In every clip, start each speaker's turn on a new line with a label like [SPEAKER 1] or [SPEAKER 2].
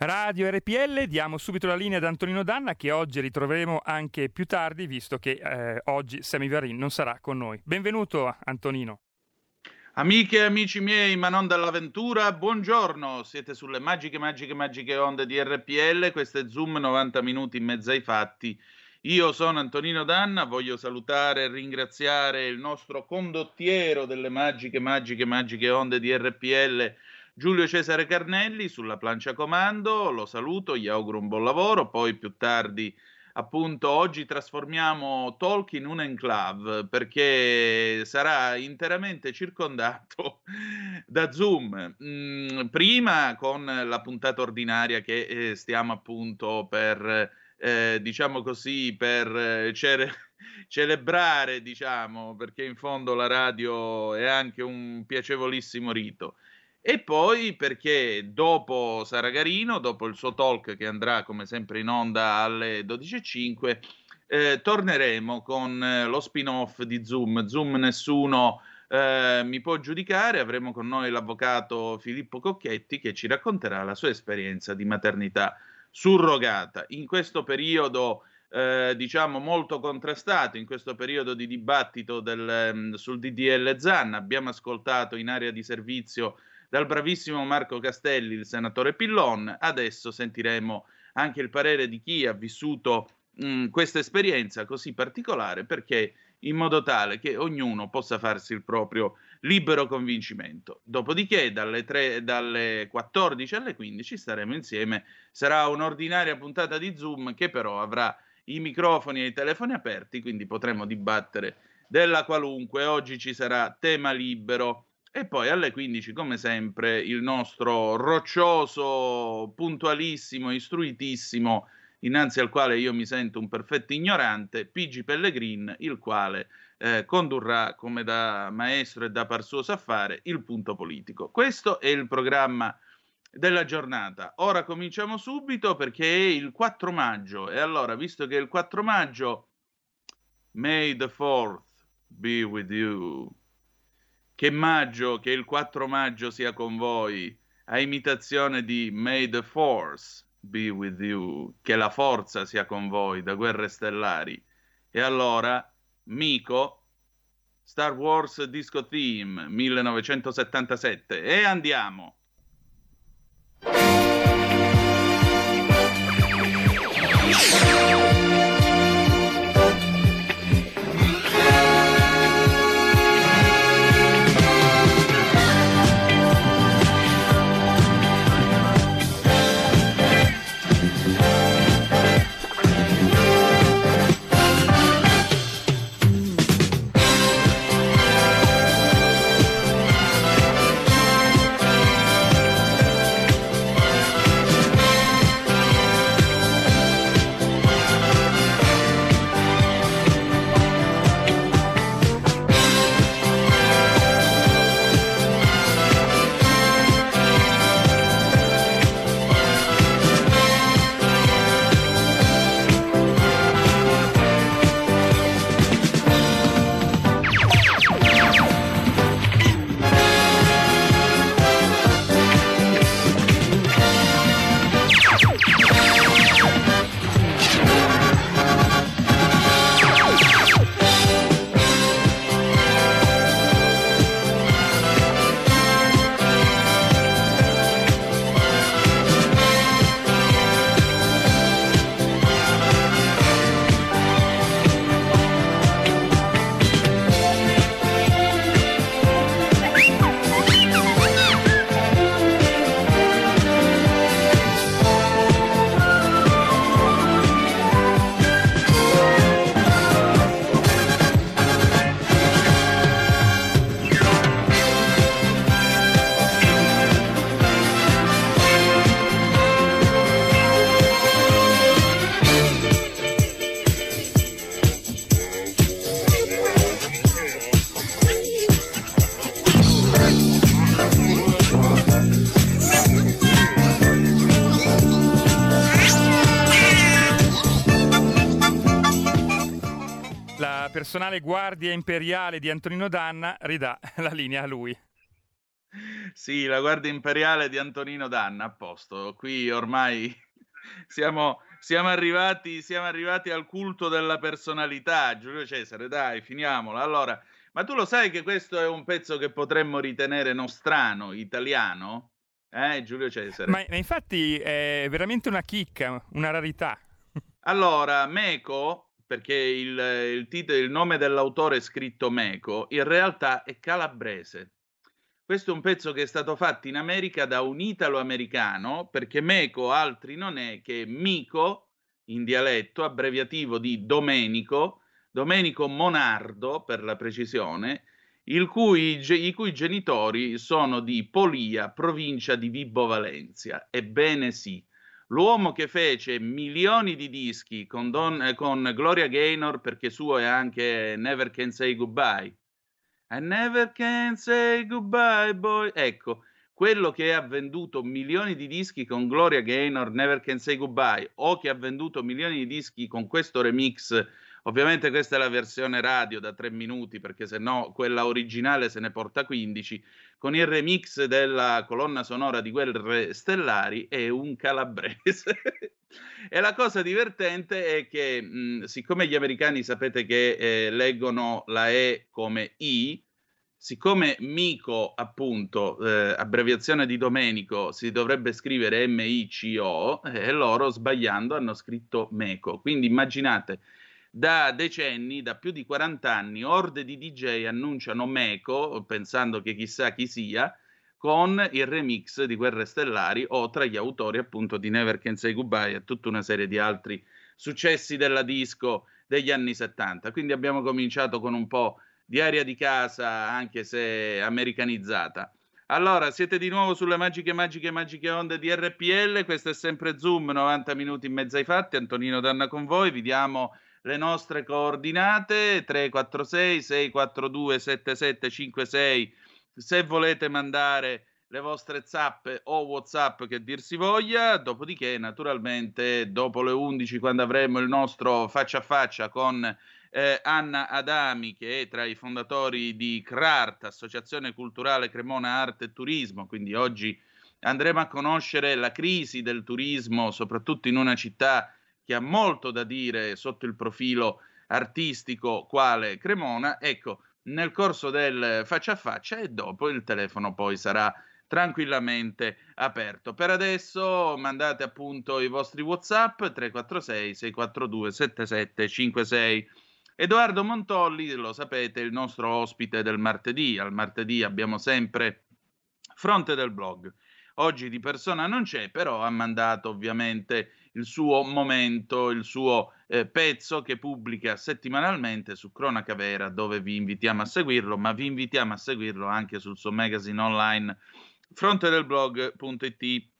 [SPEAKER 1] Radio RPL, diamo subito la linea ad Antonino Danna che oggi ritroveremo anche più tardi visto che eh, oggi Varin non sarà con noi. Benvenuto Antonino.
[SPEAKER 2] Amiche e amici miei, ma non dall'avventura, buongiorno, siete sulle magiche, magiche, magiche onde di RPL, questo è Zoom 90 minuti in mezzo ai fatti io sono Antonino Danna, voglio salutare e ringraziare il nostro condottiero delle magiche, magiche, magiche onde di RPL, Giulio Cesare Carnelli, sulla plancia comando. Lo saluto, gli auguro un buon lavoro. Poi più tardi, appunto, oggi trasformiamo Talk in un enclave perché sarà interamente circondato da Zoom. Mm, prima con la puntata ordinaria che eh, stiamo appunto per eh, diciamo così, per eh, cere- celebrare, diciamo, perché in fondo la radio è anche un piacevolissimo rito. E poi perché dopo Saragarino, dopo il suo talk che andrà come sempre in onda alle 12.05, eh, torneremo con eh, lo spin-off di Zoom. Zoom nessuno eh, mi può giudicare, avremo con noi l'avvocato Filippo Cocchetti che ci racconterà la sua esperienza di maternità surrogata. In questo periodo, eh, diciamo, molto contrastato, in questo periodo di dibattito del, mm, sul DDL Zan, abbiamo ascoltato in area di servizio dal bravissimo Marco Castelli il senatore Pillon, adesso sentiremo anche il parere di chi ha vissuto mm, questa esperienza così particolare perché in modo tale che ognuno possa farsi il proprio libero convincimento. Dopodiché dalle, 3, dalle 14 alle 15 staremo insieme, sarà un'ordinaria puntata di Zoom che però avrà i microfoni e i telefoni aperti, quindi potremo dibattere della qualunque. Oggi ci sarà tema libero e poi alle 15 come sempre il nostro roccioso, puntualissimo, istruitissimo innanzi al quale io mi sento un perfetto ignorante, Pigi Pellegrin, il quale eh, condurrà come da maestro e da par suo sa fare il punto politico. Questo è il programma della giornata. Ora cominciamo subito perché è il 4 maggio e allora, visto che è il 4 maggio, May the 4th be with you. Che maggio, che il 4 maggio sia con voi, a imitazione di May the Force be with you, che la forza sia con voi, da Guerre Stellari. E allora, Mico, Star Wars Disco Theme 1977, e andiamo! Yeah.
[SPEAKER 1] Personale guardia imperiale di Antonino Danna, ridà la linea a lui.
[SPEAKER 2] Sì, la guardia imperiale di Antonino Danna, a posto. Qui ormai siamo, siamo, arrivati, siamo arrivati al culto della personalità. Giulio Cesare, dai, finiamola. Allora, ma tu lo sai che questo è un pezzo che potremmo ritenere nostrano, italiano? Eh, Giulio Cesare.
[SPEAKER 1] Ma, ma infatti è veramente una chicca, una rarità.
[SPEAKER 2] Allora, Meco, perché il, il, titolo, il nome dell'autore è scritto Meco, in realtà è calabrese. Questo è un pezzo che è stato fatto in America da un italo-americano, perché Meco altri non è che Mico, in dialetto, abbreviativo di Domenico, Domenico Monardo per la precisione, cui, i cui genitori sono di Polia, provincia di Vibo Valencia. Ebbene sì, l'uomo che fece milioni di dischi con, Don, eh, con Gloria Gaynor, perché suo è anche Never Can Say Goodbye. I never can say goodbye, boy. Ecco, quello che ha venduto milioni di dischi con Gloria Gaynor, Never Can Say Goodbye, o che ha venduto milioni di dischi con questo remix Ovviamente questa è la versione radio da tre minuti, perché se no quella originale se ne porta 15. Con il remix della colonna sonora di Guerre Stellari è un calabrese. e la cosa divertente è che, mh, siccome gli americani sapete che eh, leggono la E come I, siccome Mico, appunto, eh, abbreviazione di Domenico, si dovrebbe scrivere M-I-C-O, eh, loro sbagliando hanno scritto Meco. Quindi immaginate da decenni, da più di 40 anni, orde di DJ annunciano Meco, pensando che chissà chi sia, con il remix di Guerre Stellari o tra gli autori appunto di Never Can Say Goodbye e tutta una serie di altri successi della disco degli anni 70. Quindi abbiamo cominciato con un po' di aria di casa, anche se americanizzata. Allora, siete di nuovo sulle magiche, magiche, magiche onde di RPL. Questo è sempre Zoom, 90 minuti in mezzo ai fatti. Antonino Danna con voi. Vi diamo le nostre coordinate 346 642 7756 se volete mandare le vostre zappe o whatsapp che dir si voglia. Dopodiché naturalmente dopo le 11 quando avremo il nostro faccia a faccia con eh, Anna Adami che è tra i fondatori di CRART Associazione Culturale Cremona Arte e Turismo. Quindi oggi andremo a conoscere la crisi del turismo soprattutto in una città che ha molto da dire sotto il profilo artistico quale Cremona, ecco, nel corso del faccia a faccia e dopo il telefono poi sarà tranquillamente aperto. Per adesso mandate appunto i vostri WhatsApp 346 642 7756. Edoardo Montolli, lo sapete, il nostro ospite del martedì. Al martedì abbiamo sempre fronte del blog. Oggi di persona non c'è, però ha mandato ovviamente il suo momento, il suo eh, pezzo che pubblica settimanalmente su Cronaca Vera, dove vi invitiamo a seguirlo, ma vi invitiamo a seguirlo anche sul suo magazine online frontedelblog.it.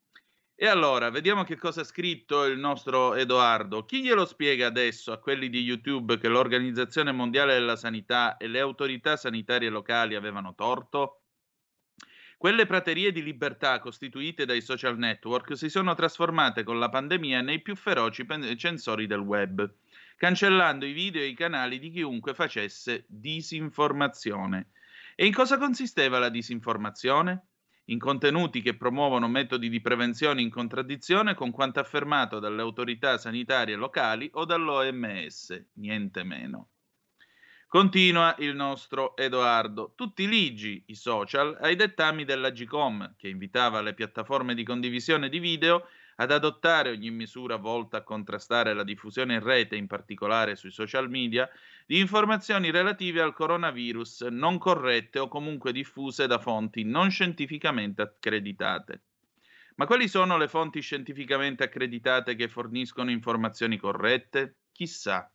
[SPEAKER 2] E allora, vediamo che cosa ha scritto il nostro Edoardo. Chi glielo spiega adesso a quelli di YouTube che l'Organizzazione Mondiale della Sanità e le autorità sanitarie locali avevano torto? Quelle praterie di libertà costituite dai social network si sono trasformate con la pandemia nei più feroci censori del web, cancellando i video e i canali di chiunque facesse disinformazione. E in cosa consisteva la disinformazione? In contenuti che promuovono metodi di prevenzione in contraddizione con quanto affermato dalle autorità sanitarie locali o dall'OMS, niente meno. Continua il nostro Edoardo. Tutti ligi i social ai dettami della GCOM, che invitava le piattaforme di condivisione di video ad adottare ogni misura volta a contrastare la diffusione in rete, in particolare sui social media, di informazioni relative al coronavirus non corrette o comunque diffuse da fonti non scientificamente accreditate. Ma quali sono le fonti scientificamente accreditate che forniscono informazioni corrette? Chissà.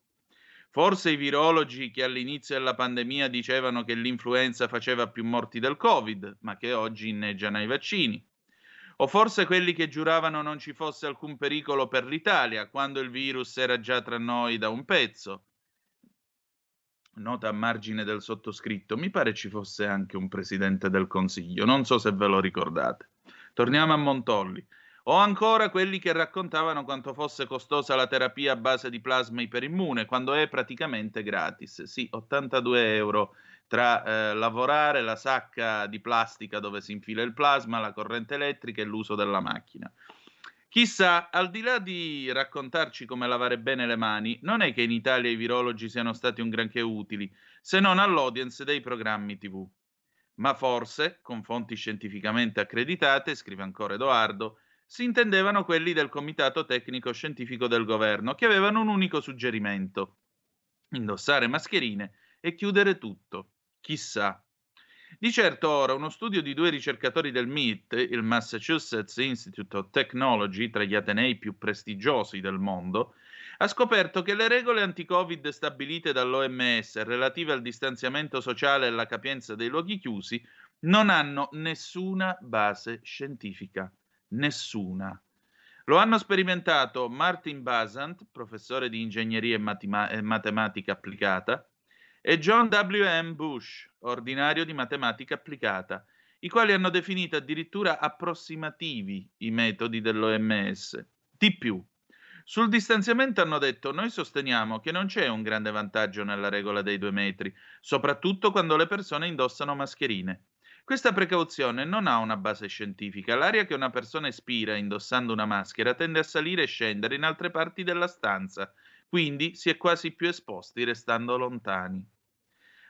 [SPEAKER 2] Forse i virologi che all'inizio della pandemia dicevano che l'influenza faceva più morti del Covid, ma che oggi inneggiano ai vaccini. O forse quelli che giuravano non ci fosse alcun pericolo per l'Italia, quando il virus era già tra noi da un pezzo. Nota a margine del sottoscritto, mi pare ci fosse anche un presidente del Consiglio, non so se ve lo ricordate. Torniamo a Montolli. O ancora quelli che raccontavano quanto fosse costosa la terapia a base di plasma iperimmune, quando è praticamente gratis. Sì, 82 euro tra eh, lavorare, la sacca di plastica dove si infila il plasma, la corrente elettrica e l'uso della macchina. Chissà, al di là di raccontarci come lavare bene le mani, non è che in Italia i virologi siano stati un granché utili, se non all'audience dei programmi TV. Ma forse, con fonti scientificamente accreditate, scrive ancora Edoardo, si intendevano quelli del Comitato Tecnico Scientifico del Governo, che avevano un unico suggerimento: indossare mascherine e chiudere tutto. Chissà. Di certo ora uno studio di due ricercatori del MIT, il Massachusetts Institute of Technology, tra gli atenei più prestigiosi del mondo, ha scoperto che le regole anti-Covid stabilite dall'OMS relative al distanziamento sociale e alla capienza dei luoghi chiusi non hanno nessuna base scientifica. Nessuna. Lo hanno sperimentato Martin Basant, professore di ingegneria e, matima- e matematica applicata, e John W.M. Bush, ordinario di matematica applicata, i quali hanno definito addirittura approssimativi i metodi dell'OMS. Di più, sul distanziamento hanno detto noi sosteniamo che non c'è un grande vantaggio nella regola dei due metri, soprattutto quando le persone indossano mascherine. Questa precauzione non ha una base scientifica. L'aria che una persona espira indossando una maschera tende a salire e scendere in altre parti della stanza, quindi si è quasi più esposti restando lontani.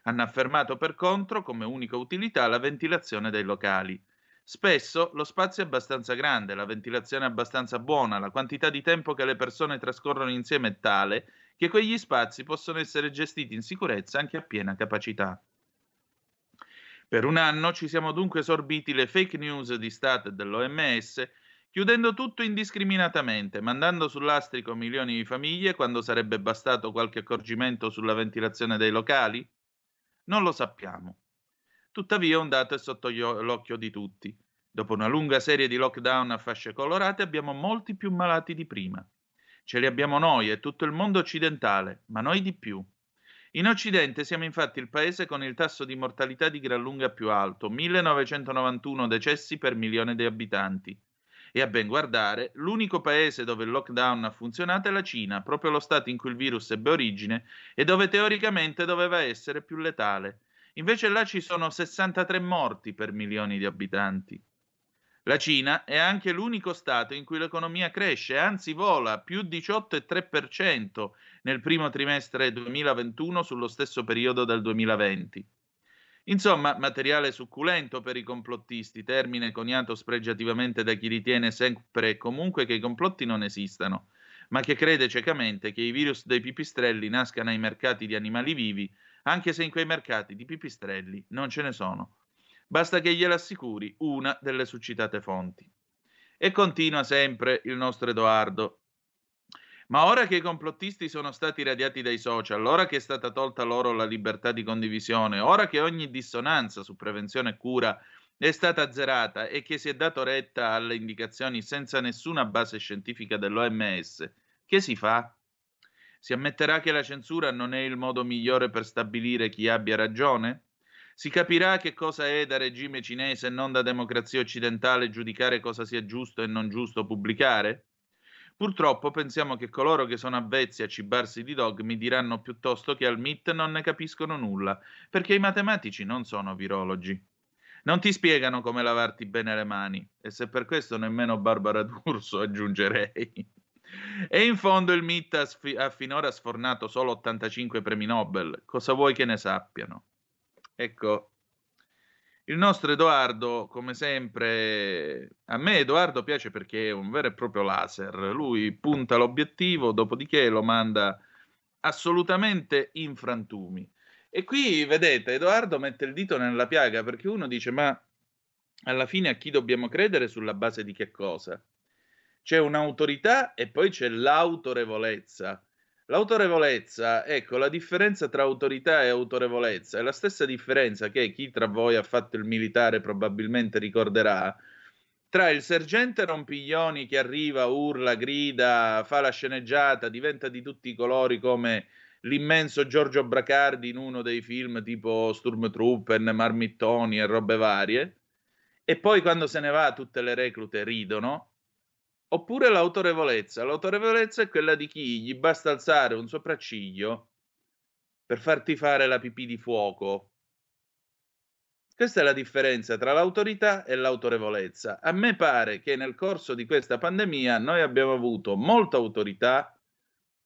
[SPEAKER 2] Hanno affermato per contro come unica utilità la ventilazione dei locali. Spesso lo spazio è abbastanza grande, la ventilazione è abbastanza buona, la quantità di tempo che le persone trascorrono insieme è tale che quegli spazi possono essere gestiti in sicurezza anche a piena capacità. Per un anno ci siamo dunque sorbiti le fake news di Stato e dell'OMS, chiudendo tutto indiscriminatamente, mandando sull'astrico milioni di famiglie quando sarebbe bastato qualche accorgimento sulla ventilazione dei locali? Non lo sappiamo. Tuttavia un dato è sotto l'occhio di tutti. Dopo una lunga serie di lockdown a fasce colorate abbiamo molti più malati di prima. Ce li abbiamo noi e tutto il mondo occidentale, ma noi di più. In Occidente siamo infatti il paese con il tasso di mortalità di gran lunga più alto, 1991 decessi per milione di abitanti. E a ben guardare, l'unico paese dove il lockdown ha funzionato è la Cina, proprio lo stato in cui il virus ebbe origine e dove teoricamente doveva essere più letale. Invece là ci sono 63 morti per milioni di abitanti. La Cina è anche l'unico Stato in cui l'economia cresce, anzi vola più 18,3% nel primo trimestre 2021 sullo stesso periodo del 2020. Insomma, materiale succulento per i complottisti, termine coniato spregiativamente da chi ritiene sempre e comunque che i complotti non esistano, ma che crede ciecamente che i virus dei pipistrelli nascano ai mercati di animali vivi, anche se in quei mercati di pipistrelli non ce ne sono. Basta che glielo assicuri una delle suscitate fonti. E continua sempre il nostro Edoardo. Ma ora che i complottisti sono stati radiati dai social, ora che è stata tolta loro la libertà di condivisione, ora che ogni dissonanza su prevenzione e cura è stata azzerata e che si è dato retta alle indicazioni senza nessuna base scientifica dell'OMS, che si fa? Si ammetterà che la censura non è il modo migliore per stabilire chi abbia ragione? Si capirà che cosa è da regime cinese e non da democrazia occidentale giudicare cosa sia giusto e non giusto pubblicare? Purtroppo pensiamo che coloro che sono avvezzi a cibarsi di dogmi diranno piuttosto che al MIT non ne capiscono nulla, perché i matematici non sono virologi. Non ti spiegano come lavarti bene le mani, e se per questo nemmeno Barbara D'Urso aggiungerei. E in fondo il MIT ha, sfi- ha finora sfornato solo 85 premi Nobel, cosa vuoi che ne sappiano? Ecco, il nostro Edoardo, come sempre, a me Edoardo piace perché è un vero e proprio laser. Lui punta l'obiettivo, dopodiché lo manda assolutamente in frantumi. E qui vedete, Edoardo mette il dito nella piaga perché uno dice: Ma alla fine a chi dobbiamo credere sulla base di che cosa? C'è un'autorità e poi c'è l'autorevolezza. L'autorevolezza, ecco, la differenza tra autorità e autorevolezza è la stessa differenza che chi tra voi ha fatto il militare probabilmente ricorderà. Tra il sergente Rompiglioni che arriva, urla, grida, fa la sceneggiata, diventa di tutti i colori come l'immenso Giorgio Bracardi in uno dei film tipo Sturmtrooper, Marmittoni e robe varie, e poi quando se ne va tutte le reclute ridono, oppure l'autorevolezza. L'autorevolezza è quella di chi gli basta alzare un sopracciglio per farti fare la pipì di fuoco. Questa è la differenza tra l'autorità e l'autorevolezza. A me pare che nel corso di questa pandemia noi abbiamo avuto molta autorità,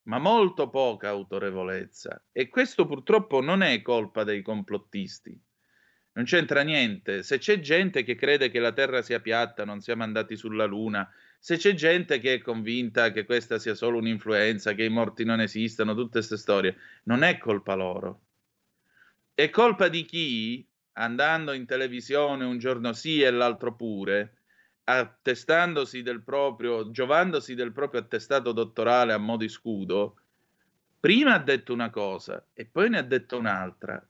[SPEAKER 2] ma molto poca autorevolezza. E questo purtroppo non è colpa dei complottisti. Non c'entra niente. Se c'è gente che crede che la Terra sia piatta, non siamo andati sulla Luna, se c'è gente che è convinta che questa sia solo un'influenza, che i morti non esistano, tutte queste storie, non è colpa loro. È colpa di chi, andando in televisione un giorno sì e l'altro pure, attestandosi del proprio, giovandosi del proprio attestato dottorale a mo' di scudo, prima ha detto una cosa e poi ne ha detto un'altra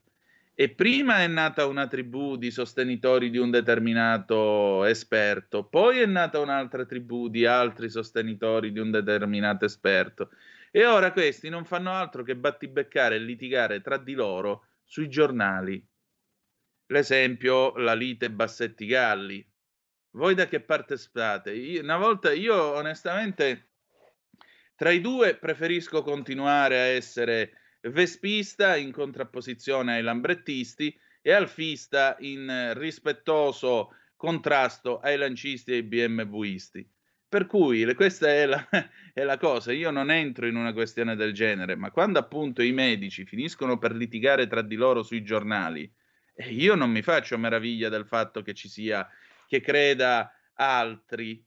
[SPEAKER 2] e prima è nata una tribù di sostenitori di un determinato esperto, poi è nata un'altra tribù di altri sostenitori di un determinato esperto. E ora questi non fanno altro che battibeccare e litigare tra di loro sui giornali. L'esempio, la lite Bassetti Galli. Voi da che parte state? Io, una volta io onestamente tra i due preferisco continuare a essere vespista in contrapposizione ai lambrettisti e alfista in rispettoso contrasto ai lancisti e ai BMWisti. Per cui questa è la, è la, cosa, io non entro in una questione del genere, ma quando appunto i medici finiscono per litigare tra di loro sui giornali, eh, io non mi faccio meraviglia del fatto che ci sia, che creda altri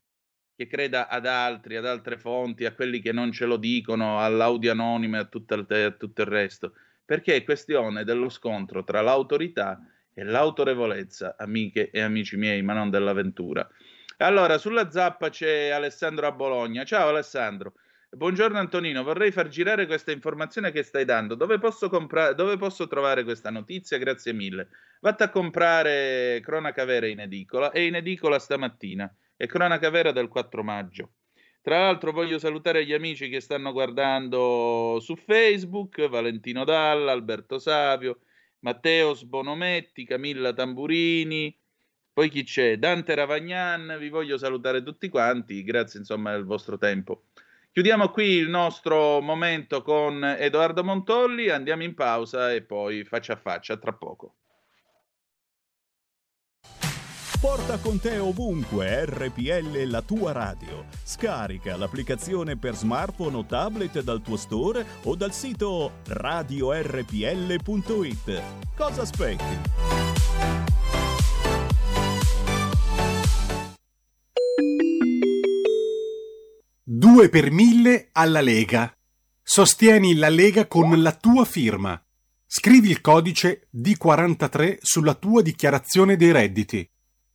[SPEAKER 2] che creda ad altri, ad altre fonti, a quelli che non ce lo dicono, all'audio anonimo e a tutto il, a tutto il resto, perché è questione dello scontro tra l'autorità e l'autorevolezza, amiche e amici miei, ma non dell'avventura. Allora, sulla zappa c'è Alessandro a Bologna. Ciao Alessandro. Buongiorno Antonino, vorrei far girare questa informazione che stai dando. Dove posso, compra- dove posso trovare questa notizia? Grazie mille. Vatta a comprare Cronaca Vera in edicola e in edicola stamattina è cronaca vera del 4 maggio. Tra l'altro voglio salutare gli amici che stanno guardando su Facebook, Valentino Dalla, Alberto Savio, Matteo Sbonometti, Camilla Tamburini, poi chi c'è? Dante Ravagnan, vi voglio salutare tutti quanti, grazie insomma del vostro tempo. Chiudiamo qui il nostro momento con Edoardo Montolli, andiamo in pausa e poi faccia a faccia tra poco.
[SPEAKER 3] Porta con te ovunque RPL la tua radio. Scarica l'applicazione per smartphone o tablet dal tuo store o dal sito radiorpl.it. Cosa aspetti?
[SPEAKER 4] Due per mille alla Lega. Sostieni la Lega con la tua firma. Scrivi il codice D43 sulla tua dichiarazione dei redditi.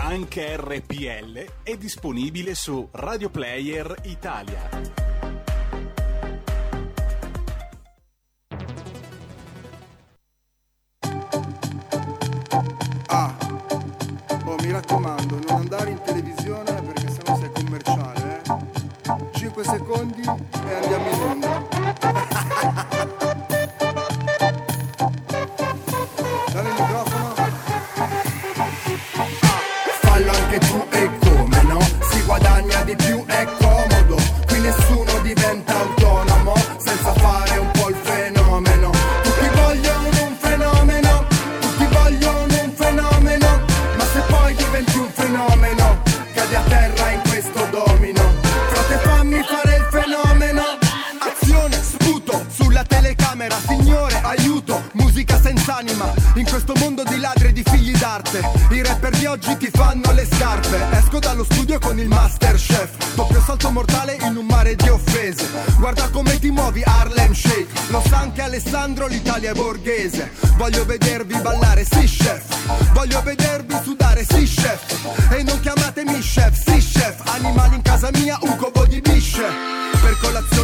[SPEAKER 4] Anche RPL è disponibile su Radio Player Italia.
[SPEAKER 5] Ah, oh, mi raccomando, non andare in televisione perché sennò sei commerciale, eh? 5 secondi e andiamo in onda. D'arte, i rapper di oggi ti fanno le scarpe. Esco dallo studio con il master chef, doppio salto mortale in un mare di offese. Guarda come ti muovi Harlem Shake, lo sa anche Alessandro, l'Italia è borghese. Voglio vedervi ballare, sì chef, voglio vedervi sudare, sì chef. E non chiamatemi chef, sì chef, animali in casa mia, un. Per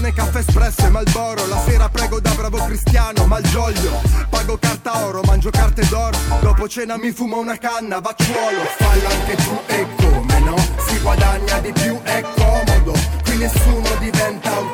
[SPEAKER 5] colazione caffè espresso e malboro. La sera prego da bravo cristiano Malgioglio. Pago carta oro, mangio carte d'oro. Dopo cena mi fumo una canna, vacciuolo. Fallo anche tu e come no? Si guadagna di più, è comodo. Qui nessuno diventa autonomo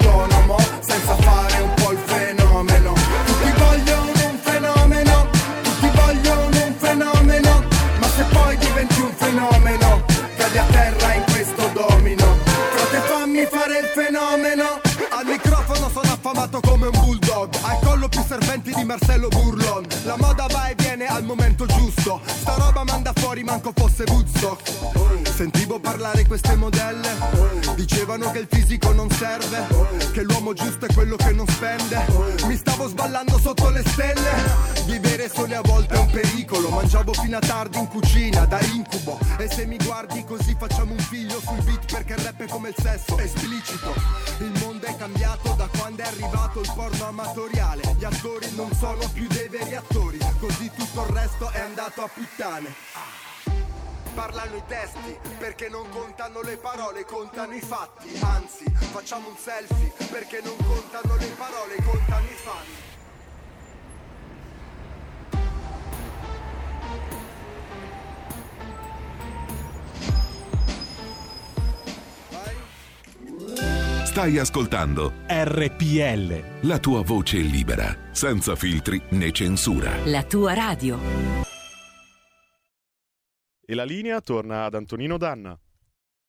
[SPEAKER 5] Marcello Burlon La moda va e viene al momento giusto. Sta roba manda fuori manco fosse Woodstock Sentivo parlare queste modelle. Dicevano che il fisico non serve Che l'uomo giusto è quello che non spende. Mi stavo sballando sotto le stelle. Vivere soli a volte è un pericolo. Mangiavo fino a tardi in cucina da incubo. E se mi guardi così facciamo un figlio sul beat Perché il rap è come il sesso, esplicito. Il mondo è cambiato da quando è arrivato il porno amatoriale. Gli attori non sono più dei veri attori Così tutto il resto è andato a puttane Parlano i testi perché non contano le parole, contano i fatti. Anzi, facciamo un selfie perché non contano le parole, contano i fatti.
[SPEAKER 6] Stai ascoltando
[SPEAKER 4] RPL.
[SPEAKER 6] la tua voce libera, senza filtri né censura.
[SPEAKER 7] La tua radio.
[SPEAKER 8] E la linea torna ad Antonino Danna.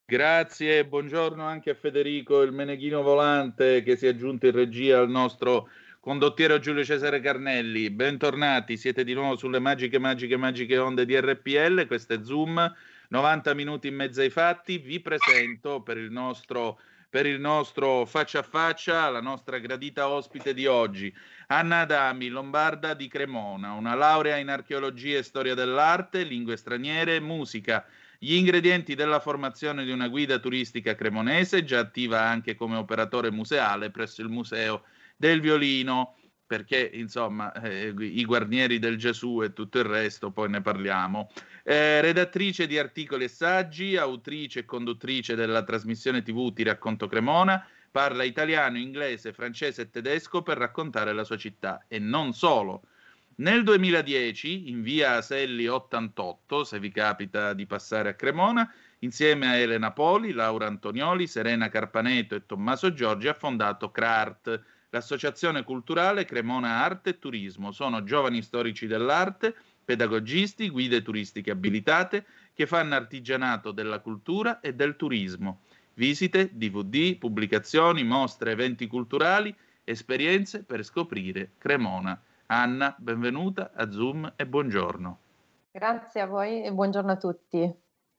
[SPEAKER 2] Grazie, buongiorno anche a Federico, il meneghino volante che si è aggiunto in regia al nostro condottiero Giulio Cesare Carnelli. Bentornati, siete di nuovo sulle magiche, magiche, magiche onde di RPL. Questo è Zoom, 90 minuti in mezzo ai fatti. Vi presento per il nostro, per il nostro faccia a faccia la nostra gradita ospite di oggi, Anna Adami, lombarda di Cremona, una laurea in archeologia e storia dell'arte, lingue straniere musica. Gli ingredienti della formazione di una guida turistica cremonese, già attiva anche come operatore museale presso il Museo del Violino, perché insomma eh, i guarnieri del Gesù e tutto il resto, poi ne parliamo. Eh, redattrice di articoli e saggi, autrice e conduttrice della trasmissione TV Ti racconto Cremona, parla italiano, inglese, francese e tedesco per raccontare la sua città e non solo. Nel 2010, in via Aselli 88, se vi capita di passare a Cremona, insieme a Elena Poli, Laura Antonioli, Serena Carpaneto e Tommaso Giorgi, ha fondato CRART, l'associazione culturale Cremona Arte e Turismo. Sono giovani storici dell'arte, pedagogisti, guide turistiche abilitate che fanno artigianato della cultura e del turismo. Visite, DVD, pubblicazioni, mostre, eventi culturali, esperienze per scoprire Cremona. Anna, benvenuta a Zoom e buongiorno.
[SPEAKER 9] Grazie a voi e buongiorno a tutti.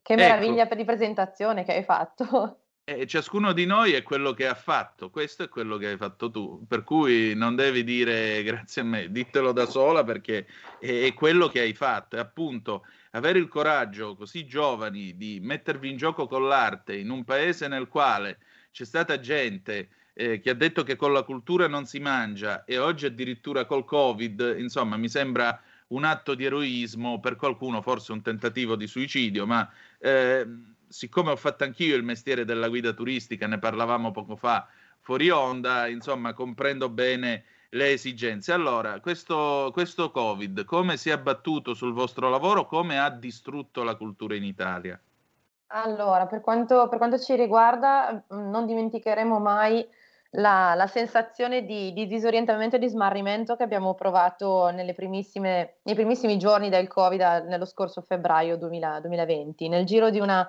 [SPEAKER 9] Che
[SPEAKER 2] Ecco.
[SPEAKER 9] meraviglia per di presentazione che hai fatto.
[SPEAKER 2] E ciascuno di noi è quello che ha fatto, questo è quello che hai fatto tu, per cui non devi dire grazie a me, dittelo da sola perché è quello che hai fatto. E appunto avere il coraggio così giovani di mettervi in gioco con l'arte in un paese nel quale c'è stata gente eh, che ha detto che con la cultura non si mangia e oggi addirittura col Covid, insomma, mi sembra un atto di eroismo, per qualcuno forse un tentativo di suicidio, ma eh, siccome ho fatto anch'io il mestiere della guida turistica, ne parlavamo poco fa fuori onda, insomma, comprendo bene le esigenze. Allora, questo, questo Covid, come si è abbattuto sul vostro lavoro? Come ha distrutto la cultura in Italia?
[SPEAKER 9] Allora, per quanto, per quanto ci riguarda, mh, non dimenticheremo mai la, la sensazione di, di disorientamento e di smarrimento che abbiamo provato nei primissimi giorni del Covid, a- nello scorso febbraio 2000 2020. Nel giro di una,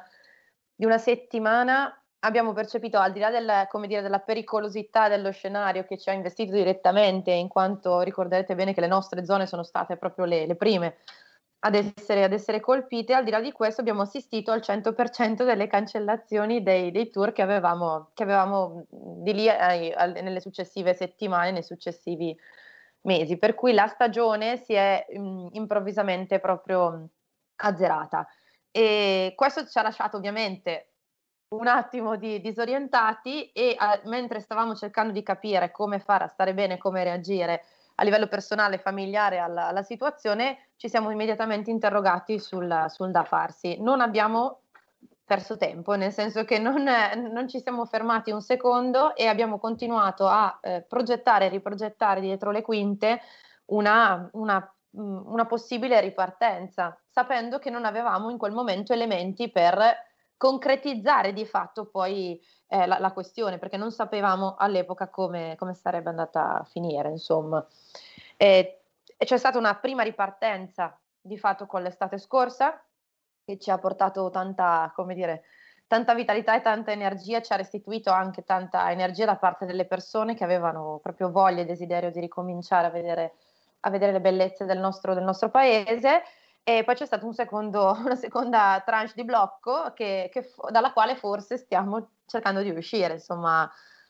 [SPEAKER 9] di una settimana abbiamo percepito, al di là del, come dire, della pericolosità dello scenario che ci ha investito direttamente, in quanto ricorderete bene che le nostre zone sono state proprio le, le prime ad essere, ad essere colpite, al di là di questo abbiamo assistito al 100% delle cancellazioni dei, dei tour che avevamo, che avevamo di lì ai- al- nelle successive settimane, nei successivi mesi, per cui la stagione si è mh, improvvisamente proprio azzerata. E questo ci ha lasciato ovviamente un attimo di disorientati e a, mentre stavamo cercando di capire come fare a stare bene, come reagire a livello personale e familiare alla, alla, situazione, ci siamo immediatamente interrogati sul, sul, da farsi. Non abbiamo perso tempo, nel senso che non, non ci siamo fermati un secondo e abbiamo continuato a eh, progettare e riprogettare dietro le quinte una, una, una possibile ripartenza, sapendo che non avevamo in quel momento elementi per concretizzare di fatto poi eh, la, la, questione, perché non sapevamo all'epoca come, come sarebbe andata a finire, insomma. E, e c'è stata una prima ripartenza di fatto con l'estate scorsa, che ci ha portato tanta, come dire, tanta vitalità e tanta energia, ci ha restituito anche tanta energia da parte delle persone che avevano proprio voglia e desiderio di ricominciare a vedere, a vedere le bellezze del nostro, del nostro paese. E poi c'è stata un una seconda tranche di blocco che, che, dalla quale forse stiamo cercando di uscire, insomma,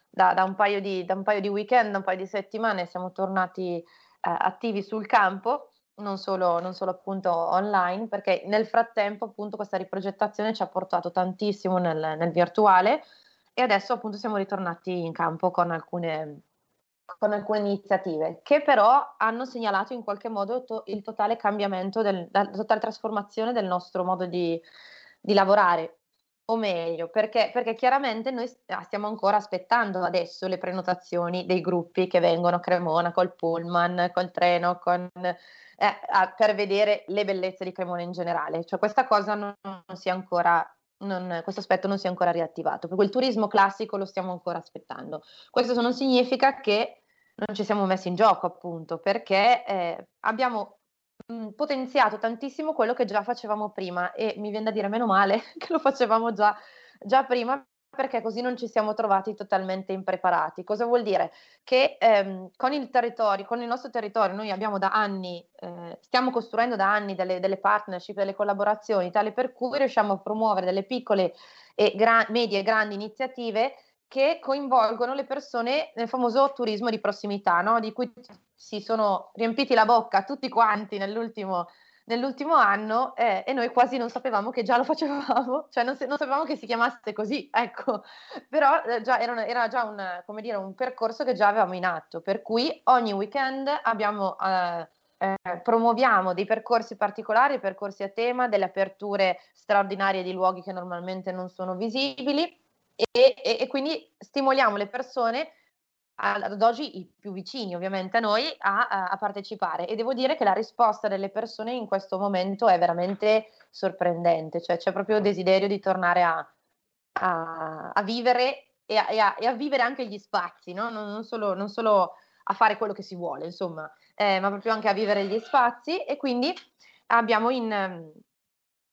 [SPEAKER 9] da, da, un di, da, un paio di, weekend, da un paio di settimane siamo tornati eh, attivi sul campo, non solo, non solo, appunto online, perché nel frattempo appunto questa riprogettazione ci ha portato tantissimo nel, nel virtuale. E adesso appunto siamo ritornati in campo con alcune con alcune iniziative che però hanno segnalato in qualche modo to- il totale cambiamento, del, la totale trasformazione del nostro modo di, di lavorare. O meglio, perché, perché chiaramente noi ah, stiamo ancora aspettando adesso le prenotazioni dei gruppi che vengono a Cremona col pullman, col treno, con, eh, per vedere le bellezze di Cremona in generale. Cioè questa cosa non, non si è ancora non, questo aspetto non si è ancora riattivato, per cui il turismo classico lo stiamo ancora aspettando. Questo non significa che non ci siamo messi in gioco, appunto, perché eh, abbiamo mh, mm, potenziato tantissimo quello che già facevamo prima e mi viene da dire meno male che lo facevamo già, già prima perché così non ci siamo trovati totalmente impreparati. Cosa vuol dire? Che ehm, con il territorio, con il nostro territorio, noi abbiamo da anni, eh, stiamo costruendo da anni delle, delle, partnership, delle collaborazioni, tale per cui riusciamo a promuovere delle piccole e gra- medie e grandi iniziative che coinvolgono le persone nel famoso turismo di prossimità, no? di cui si sono riempiti la bocca tutti quanti nell'ultimo nell'ultimo anno eh, e noi quasi non sapevamo che già lo facevamo, cioè non, non sapevamo che si chiamasse così, ecco, però eh, già era, era, già un, dire, un percorso che già avevamo in atto, per cui ogni weekend abbiamo... Eh, eh, promuoviamo dei percorsi particolari, percorsi a tema, delle aperture straordinarie di luoghi che normalmente non sono visibili e, e, e quindi stimoliamo le persone ad oggi i più vicini ovviamente a noi a, a, partecipare. E devo dire che la risposta delle persone in questo momento è veramente sorprendente, cioè c'è proprio desiderio di tornare a, a, a vivere e, e, e a, vivere anche gli spazi, no? non, non, solo, non, solo, a fare quello che si vuole, insomma, eh, ma proprio anche a vivere gli spazi. E quindi abbiamo in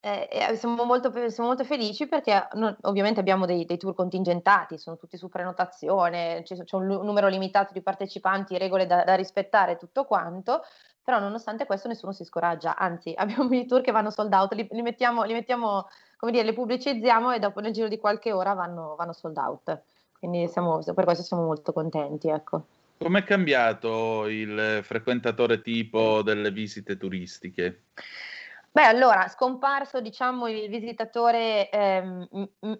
[SPEAKER 9] eh, eh, siamo, molto, siamo, molto, felici perché no, ovviamente abbiamo dei, dei, tour contingentati, sono tutti su prenotazione, c'è, c'è un, l- numero limitato di partecipanti, regole da, da, rispettare, tutto quanto, però nonostante questo nessuno si scoraggia, anzi abbiamo i tour che vanno sold out, li, li, mettiamo, li mettiamo, come dire, li pubblicizziamo e dopo nel giro di qualche ora vanno, vanno sold out, quindi siamo, per questo siamo molto contenti. Ecco.
[SPEAKER 2] Com'è cambiato il frequentatore tipo delle visite turistiche?
[SPEAKER 9] Beh, allora, scomparso diciamo il visitatore ehm,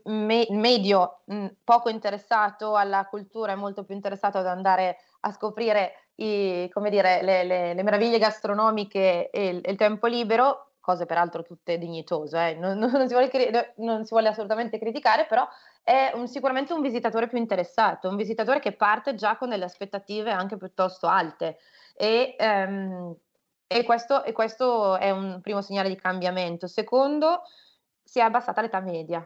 [SPEAKER 9] me- medio, mh, poco interessato alla cultura e molto più interessato ad andare a scoprire i, dire, le, le, le meraviglie gastronomiche e il, il, tempo libero, cose peraltro tutte dignitose, eh? non, non, si vuole, non, si vuole, assolutamente criticare, però è un, sicuramente un visitatore più interessato, un visitatore che parte già con delle aspettative anche piuttosto alte. E, ehm, e questo, e questo è un primo segnale di cambiamento. Secondo, si è abbassata l'età media.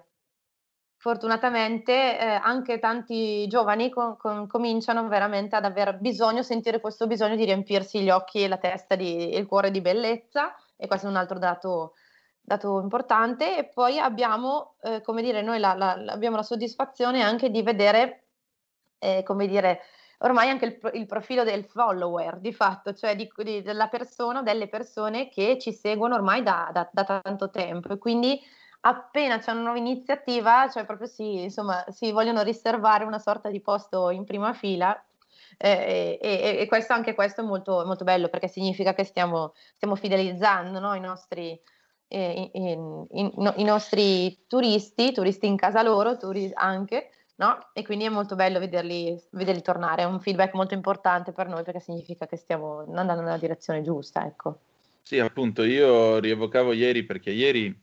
[SPEAKER 9] Fortunatamente eh, anche tanti giovani con, con, cominciano veramente ad aver bisogno, sentire questo bisogno di riempirsi gli occhi e la testa e il cuore di bellezza e questo è un altro dato, dato importante. E poi abbiamo, eh, come dire, noi la, la, abbiamo la soddisfazione anche di vedere, eh, come dire, ormai anche il, il, profilo del follower di fatto, cioè di, di, della persona, delle persone che ci seguono ormai da, da, da tanto tempo e quindi appena c'è una nuova iniziativa, cioè proprio si, insomma, si vogliono riservare una sorta di posto in prima fila Eh, e, e, questo, anche questo è molto, molto bello perché significa che stiamo, stiamo fidelizzando no? I, nostri, eh, in, in, in, i nostri turisti, turisti in casa loro, turisti anche, no? E quindi è molto bello vederli, vederli, tornare. È un feedback molto importante per noi perché significa che stiamo andando nella direzione giusta, ecco.
[SPEAKER 2] Sì, appunto, io rievocavo ieri perché ieri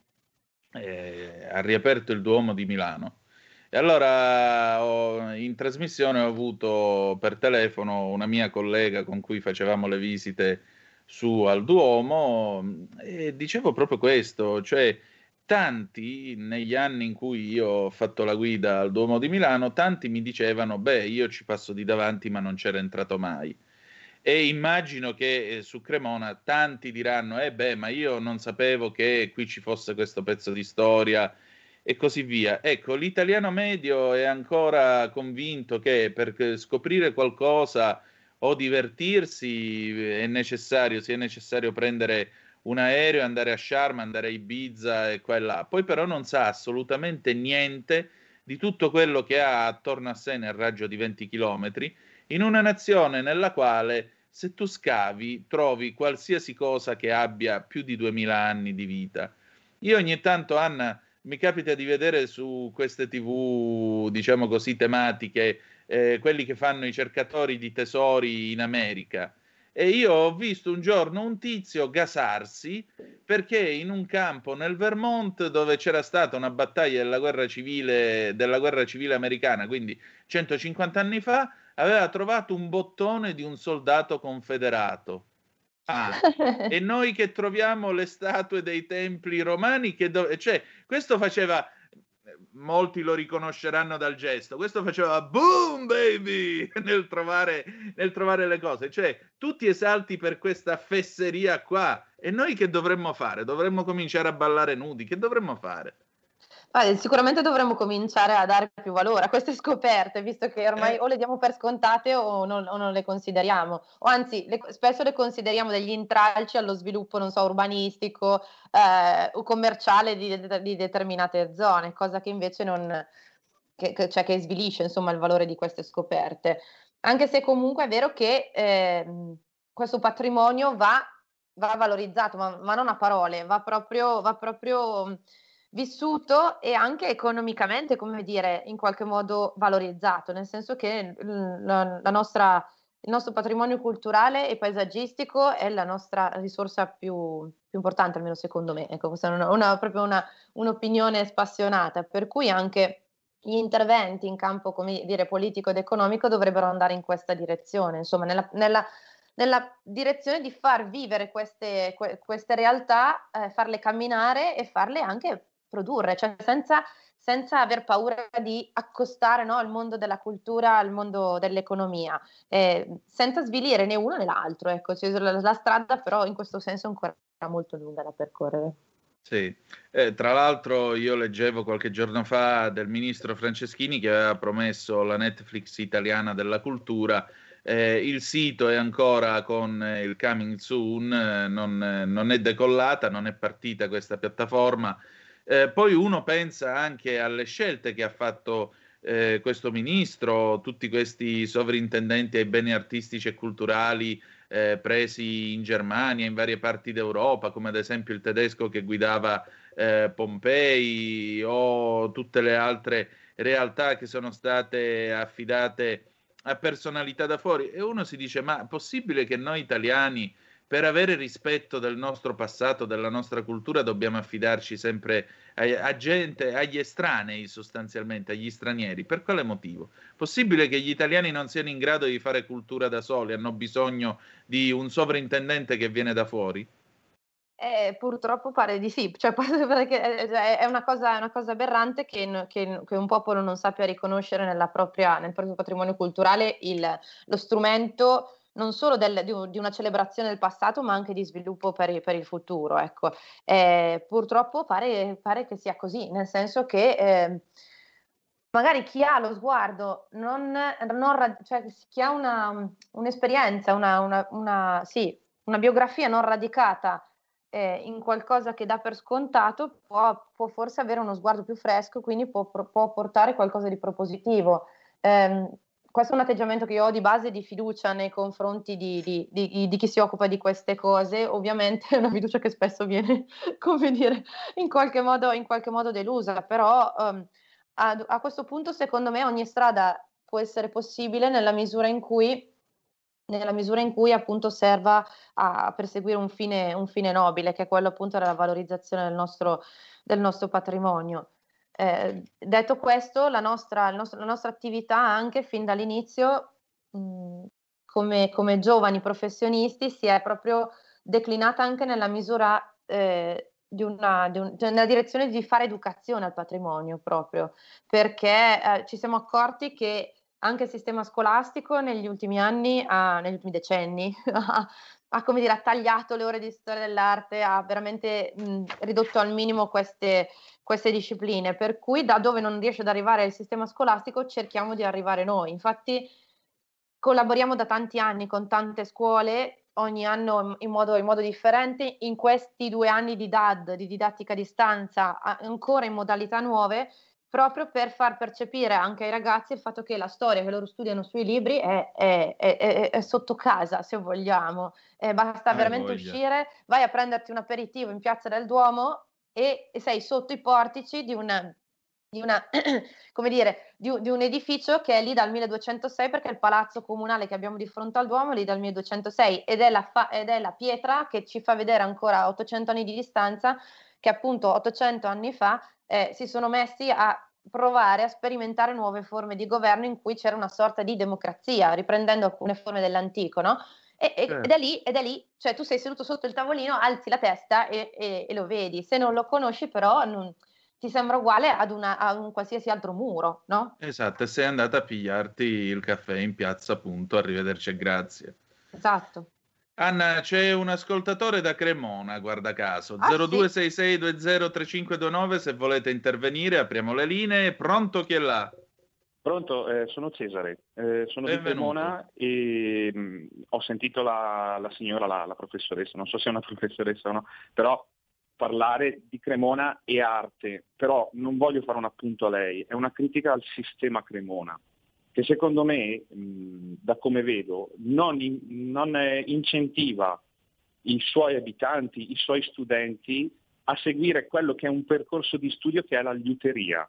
[SPEAKER 2] eh, ha riaperto il Duomo di Milano. E allora ho, in trasmissione ho avuto per telefono una mia collega con cui facevamo le visite su al Duomo e dicevo proprio questo, cioè tanti negli anni in cui io ho fatto la guida al Duomo di Milano, tanti mi dicevano, beh, io ci passo di davanti ma non c'era entrato mai. E immagino che eh, su Cremona tanti diranno, eh beh, ma io non sapevo che qui ci fosse questo pezzo di storia e così via. Ecco, l'italiano medio è ancora convinto che per scoprire qualcosa o divertirsi è necessario, sia necessario prendere un aereo, andare a Sharm, andare a Ibiza e qua e là. Poi però non sa assolutamente niente di tutto quello che ha attorno a sé nel raggio di 20 chilometri in una nazione nella quale se tu scavi trovi qualsiasi cosa che abbia più di 2000 anni di vita. Io ogni tanto, Anna, mi capita di vedere su queste tv, diciamo così, tematiche, eh, quelli che fanno i cercatori di tesori in America. E io ho visto un giorno un tizio gasarsi perché in un campo nel Vermont dove c'era stata una battaglia della guerra civile, della guerra civile americana, quindi 150 anni fa, aveva trovato un bottone di un soldato confederato. Ah, e noi che troviamo le statue dei templi romani, che do- cioè, questo faceva, molti lo riconosceranno dal gesto, questo faceva boom baby nel trovare, nel trovare le cose, cioè tutti esalti per questa fesseria qua. E noi che dovremmo fare? Dovremmo cominciare a ballare nudi, che dovremmo fare?
[SPEAKER 9] Ah, sicuramente dovremmo cominciare a dare più valore a queste scoperte, visto che ormai eh. o le diamo per scontate o non, o non le consideriamo, o anzi le, spesso le consideriamo degli intralci allo sviluppo, non so, urbanistico eh, o commerciale di, di, determinate zone, cosa che invece non, che, che, cioè che svilisce insomma il valore di queste scoperte. Anche se comunque è vero che eh, questo patrimonio va, va valorizzato, ma, ma, non a parole, va proprio, va proprio vissuto e anche economicamente, come dire, in qualche modo valorizzato, nel senso che nostra, il nostro patrimonio culturale e paesaggistico è la nostra risorsa più, più importante, almeno secondo me. Ecco, questa è una, una, proprio una, un'opinione spassionata, per cui anche gli interventi in campo, come dire, politico ed economico dovrebbero andare in questa direzione, insomma, nella, nella nella direzione di far vivere queste, queste realtà, eh, farle camminare e farle anche produrre, cioè senza, senza aver paura di accostare no, il mondo della cultura al mondo dell'economia, eh, senza svilire né uno né l'altro. Ecco. Cioè, la, la, strada però in questo senso è ancora molto lunga da percorrere.
[SPEAKER 2] Sì, eh, tra l'altro io leggevo qualche giorno fa del ministro Franceschini che aveva promesso la Netflix italiana della cultura. Eh, il sito è ancora con il coming soon, eh, non, non, è decollata, non è partita questa piattaforma eh, poi uno pensa anche alle scelte che ha fatto eh, questo ministro, tutti questi sovrintendenti ai beni artistici e culturali eh, presi in Germania, in varie parti d'Europa, come ad esempio il tedesco che guidava eh, Pompei o tutte le altre realtà che sono state affidate a personalità da fuori. E uno si dice, ma è possibile che noi italiani per avere rispetto del nostro passato, della nostra cultura, dobbiamo affidarci sempre a, a, gente, agli estranei sostanzialmente, agli stranieri. Per quale motivo? Possibile che gli italiani non siano in grado di fare cultura da soli, hanno bisogno di un sovrintendente che viene da fuori?
[SPEAKER 9] Eh, purtroppo pare di sì, cioè, cioè, è una cosa, una cosa aberrante che, che, che, un popolo non sappia riconoscere propria, nel proprio patrimonio culturale il, lo strumento non solo del, di, di, una celebrazione del passato, ma anche di sviluppo per, per il futuro. Ecco. Eh, purtroppo pare, pare, che sia così, nel senso che eh, magari chi ha lo sguardo, non, non, cioè chi ha una, un'esperienza, una, una, una, sì, una biografia non radicata eh, in qualcosa che dà per scontato, può, può, forse avere uno sguardo più fresco, quindi può, può portare qualcosa di propositivo. Eh, questo è un atteggiamento che io ho di base di fiducia nei confronti di, di, di, di, chi si occupa di queste cose. Ovviamente è una fiducia che spesso viene, come dire, in qualche modo, in qualche modo delusa, però um, a, a, questo punto secondo me ogni strada può essere possibile nella misura in cui, misura in cui appunto serva a perseguire un fine, un fine nobile, che è quello appunto della valorizzazione del nostro, del nostro patrimonio. Eh, detto questo, la nostra, nostro, la nostra, attività anche fin dall'inizio, mh, come, come, giovani professionisti, si è proprio declinata anche nella misura eh, di una, di un, cioè nella direzione di fare educazione al patrimonio proprio, perché eh, ci siamo accorti che anche il sistema scolastico negli ultimi anni, ha, negli ultimi decenni, ha, come dire, ha tagliato le ore di storia dell'arte, ha veramente mh, ridotto al minimo queste, queste discipline, per cui da dove non riesce ad arrivare il sistema scolastico cerchiamo di arrivare noi. Infatti collaboriamo da tanti anni con tante scuole, ogni anno in modo, in modo differente. In questi due anni di DAD, di didattica a distanza, ancora in modalità nuove, proprio per far percepire anche ai ragazzi il fatto che la storia che loro studiano sui libri è, è, è, è sotto casa, se vogliamo. Eh, basta veramente voglia. uscire, vai a prenderti un aperitivo in Piazza del Duomo e, e sei sotto i portici di una, di, una, come dire, di, di, un edificio che è lì dal 1206 perché è il palazzo comunale che abbiamo di fronte al Duomo lì dal 1206 ed è la, fa, ed è la pietra che ci fa vedere ancora 800 anni di distanza che appunto 800 anni fa eh, si sono messi a provare a sperimentare nuove forme di governo in cui c'era una sorta di democrazia, riprendendo alcune forme dell'antico, no? E, e, certo. ed, è lì, ed è lì, cioè tu sei seduto sotto il tavolino, alzi la testa e, e, e lo vedi. Se non lo conosci, però, non, ti sembra uguale ad una, a un qualsiasi altro muro, no?
[SPEAKER 2] Esatto, e sei andata a pigliarti il caffè in piazza, appunto, arrivederci e grazie.
[SPEAKER 9] Esatto.
[SPEAKER 2] Anna, c'è un ascoltatore da Cremona, guarda caso, ah, 0266203529, se volete intervenire, apriamo le linee. Pronto chi è là?
[SPEAKER 10] Pronto, eh, sono Cesare, eh, sono Benvenuto. di Cremona e mh, mm, ho sentito la, la signora, la, la, professoressa, non so se è una professoressa o no, però parlare di Cremona e arte, però non voglio fare un appunto a lei, è una critica al sistema Cremona, che secondo me, da come vedo, non, non incentiva i suoi abitanti, i suoi studenti a seguire quello che è un percorso di studio che è la liuteria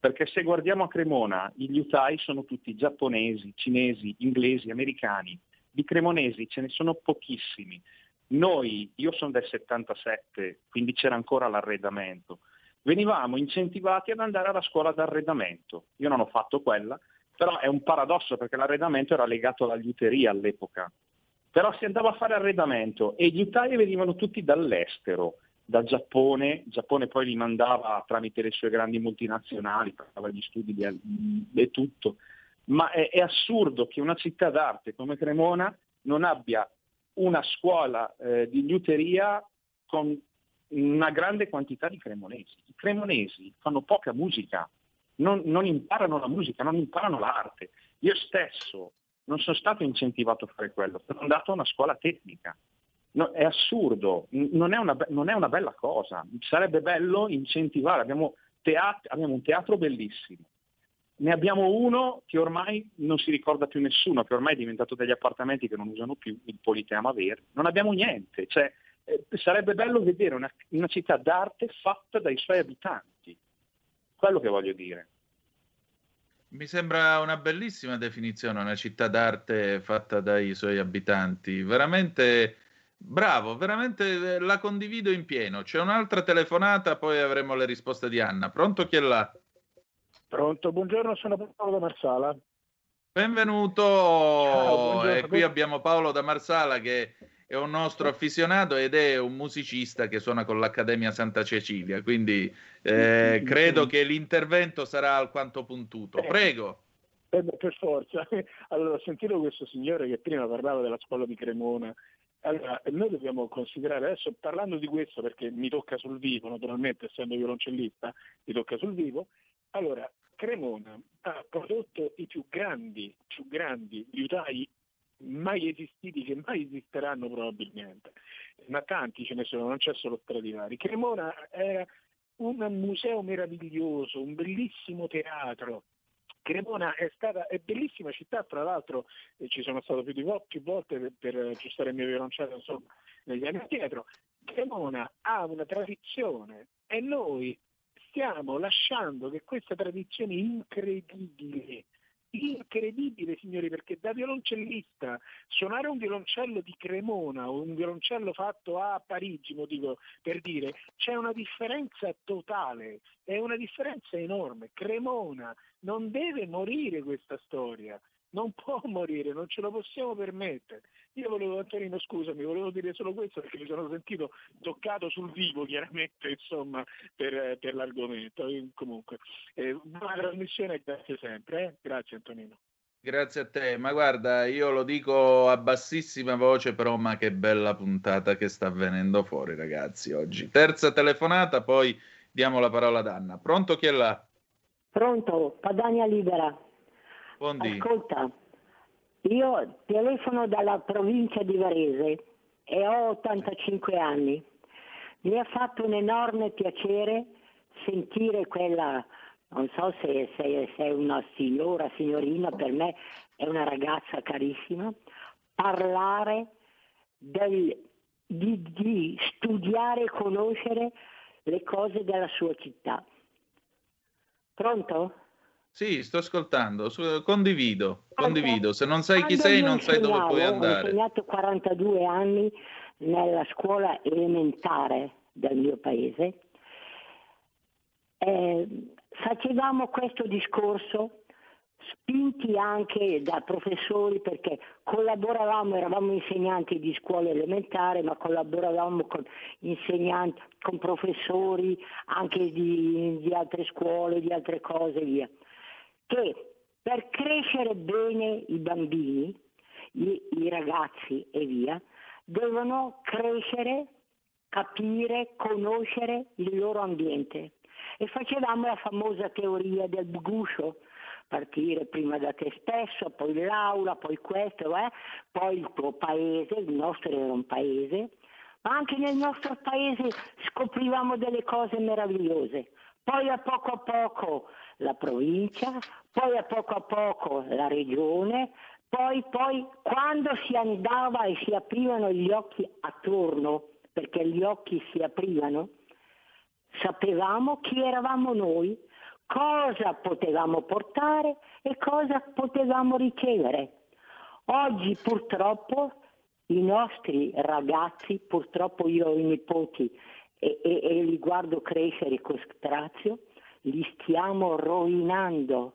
[SPEAKER 10] perché se guardiamo a Cremona, i liutai sono tutti giapponesi, cinesi, inglesi, americani. Di cremonesi ce ne sono pochissimi. Noi, io sono del 77, quindi c'era ancora l'arredamento, venivamo incentivati ad andare alla scuola d'arredamento. Io non ho fatto quella, però è un paradosso perché l'arredamento era legato alla liuteria all'epoca. Però si andava a fare arredamento e gli liutai venivano tutti dall'estero dal Giappone, il Giappone poi li mandava tramite le sue grandi multinazionali, pagava gli studi e tutto, ma è, è, assurdo che una città d'arte come Cremona non abbia una scuola eh, di liuteria con una grande quantità di cremonesi. I cremonesi fanno poca musica, non, non imparano la musica, non imparano l'arte. Io stesso non sono stato incentivato a fare quello, sono andato a una scuola tecnica No, è assurdo, non è, una, non è, una, bella cosa. Sarebbe bello incentivare, abbiamo, teat- abbiamo, un teatro bellissimo, ne abbiamo uno che ormai non si ricorda più nessuno, che ormai è diventato degli appartamenti che non usano più, il Politeama Verde. Non abbiamo niente, cioè, eh, sarebbe bello vedere una, una città d'arte fatta dai suoi abitanti. Quello che voglio dire.
[SPEAKER 2] Mi sembra una bellissima definizione, una città d'arte fatta dai suoi abitanti. Veramente Bravo, veramente eh, la condivido in pieno. C'è un'altra telefonata, poi avremo le risposte di Anna. Pronto chi è là?
[SPEAKER 11] Pronto, buongiorno, sono Paolo da Marsala.
[SPEAKER 2] Benvenuto. Ciao, e qui abbiamo Paolo da Marsala che è un nostro affissionato ed è un musicista che suona con l'Accademia Santa Cecilia, quindi eh, credo che l'intervento sarà alquanto puntuto. Eh. Prego.
[SPEAKER 11] Eh, per forza. Allora, sentito questo signore che prima parlava della scuola di Cremona allora, noi dobbiamo considerare adesso, parlando di questo perché mi tocca sul vivo, naturalmente essendo violoncellista, mi tocca sul vivo, allora Cremona ha prodotto i più grandi, più grandi liutai mai esistiti, che mai esisteranno probabilmente, ma tanti ce ne sono, non c'è solo Stradivari. Cremona era un museo meraviglioso, un bellissimo teatro, Cremona è stata è bellissima città, tra l'altro eh, ci sono stato più, vo- più volte per, per aggiustare il mio violoncello insomma, negli anni addietro. Cremona ha una tradizione e noi stiamo lasciando che questa tradizione incredibile incredibile signori perché da violoncellista suonare un violoncello di Cremona o un violoncello fatto a Parigi, dico per dire, c'è una differenza totale, è una differenza enorme. Cremona non deve morire questa storia, non può morire, non ce lo possiamo permettere. Io volevo, Antonino, scusami, volevo dire solo questo perché mi sono sentito toccato sul vivo, chiaramente, insomma, per, per l'argomento. Comunque, eh, buona trasmissione grazie sempre. Eh? Grazie Antonino.
[SPEAKER 2] Grazie a te, ma guarda, io lo dico a bassissima voce, però ma che bella puntata che sta venendo fuori, ragazzi, oggi. Terza telefonata, poi diamo la parola ad Anna. Pronto chi è là?
[SPEAKER 12] Pronto, Padania Libera.
[SPEAKER 2] Buondì.
[SPEAKER 12] Ascolta, io telefono dalla provincia di Varese e ho 85 anni. Mi ha fatto un enorme piacere sentire quella, non so se, se, se una signora, signorina, per me è una ragazza carissima, parlare del, di, di studiare e conoscere le cose della sua città. Pronto?
[SPEAKER 2] Sì, sto ascoltando, condivido, condivido. Se non sai chi sei, non sai dove puoi andare.
[SPEAKER 12] Ho insegnato 42 anni nella scuola elementare del mio paese. Eh, facevamo questo discorso spinti anche da professori perché collaboravamo, eravamo insegnanti di scuola elementare, ma collaboravamo con insegnanti, con professori anche di, di altre scuole, di altre cose via che per crescere bene i bambini, i, i ragazzi e via, devono crescere, capire, conoscere il loro ambiente. E facevamo la famosa teoria del guscio, partire prima da te stesso, poi l'aula, poi questo, eh? poi il tuo paese, il nostro era un paese, ma anche nel nostro paese scoprivamo delle cose meravigliose. Poi a poco a poco la provincia, poi a poco a poco la regione, poi, poi quando si andava e si aprivano gli occhi attorno, perché gli occhi si aprivano, sapevamo chi eravamo noi, cosa potevamo portare e cosa potevamo ricevere. Oggi purtroppo i nostri ragazzi, purtroppo io ho i nipoti e, e, e li guardo crescere con strazio, li stiamo rovinando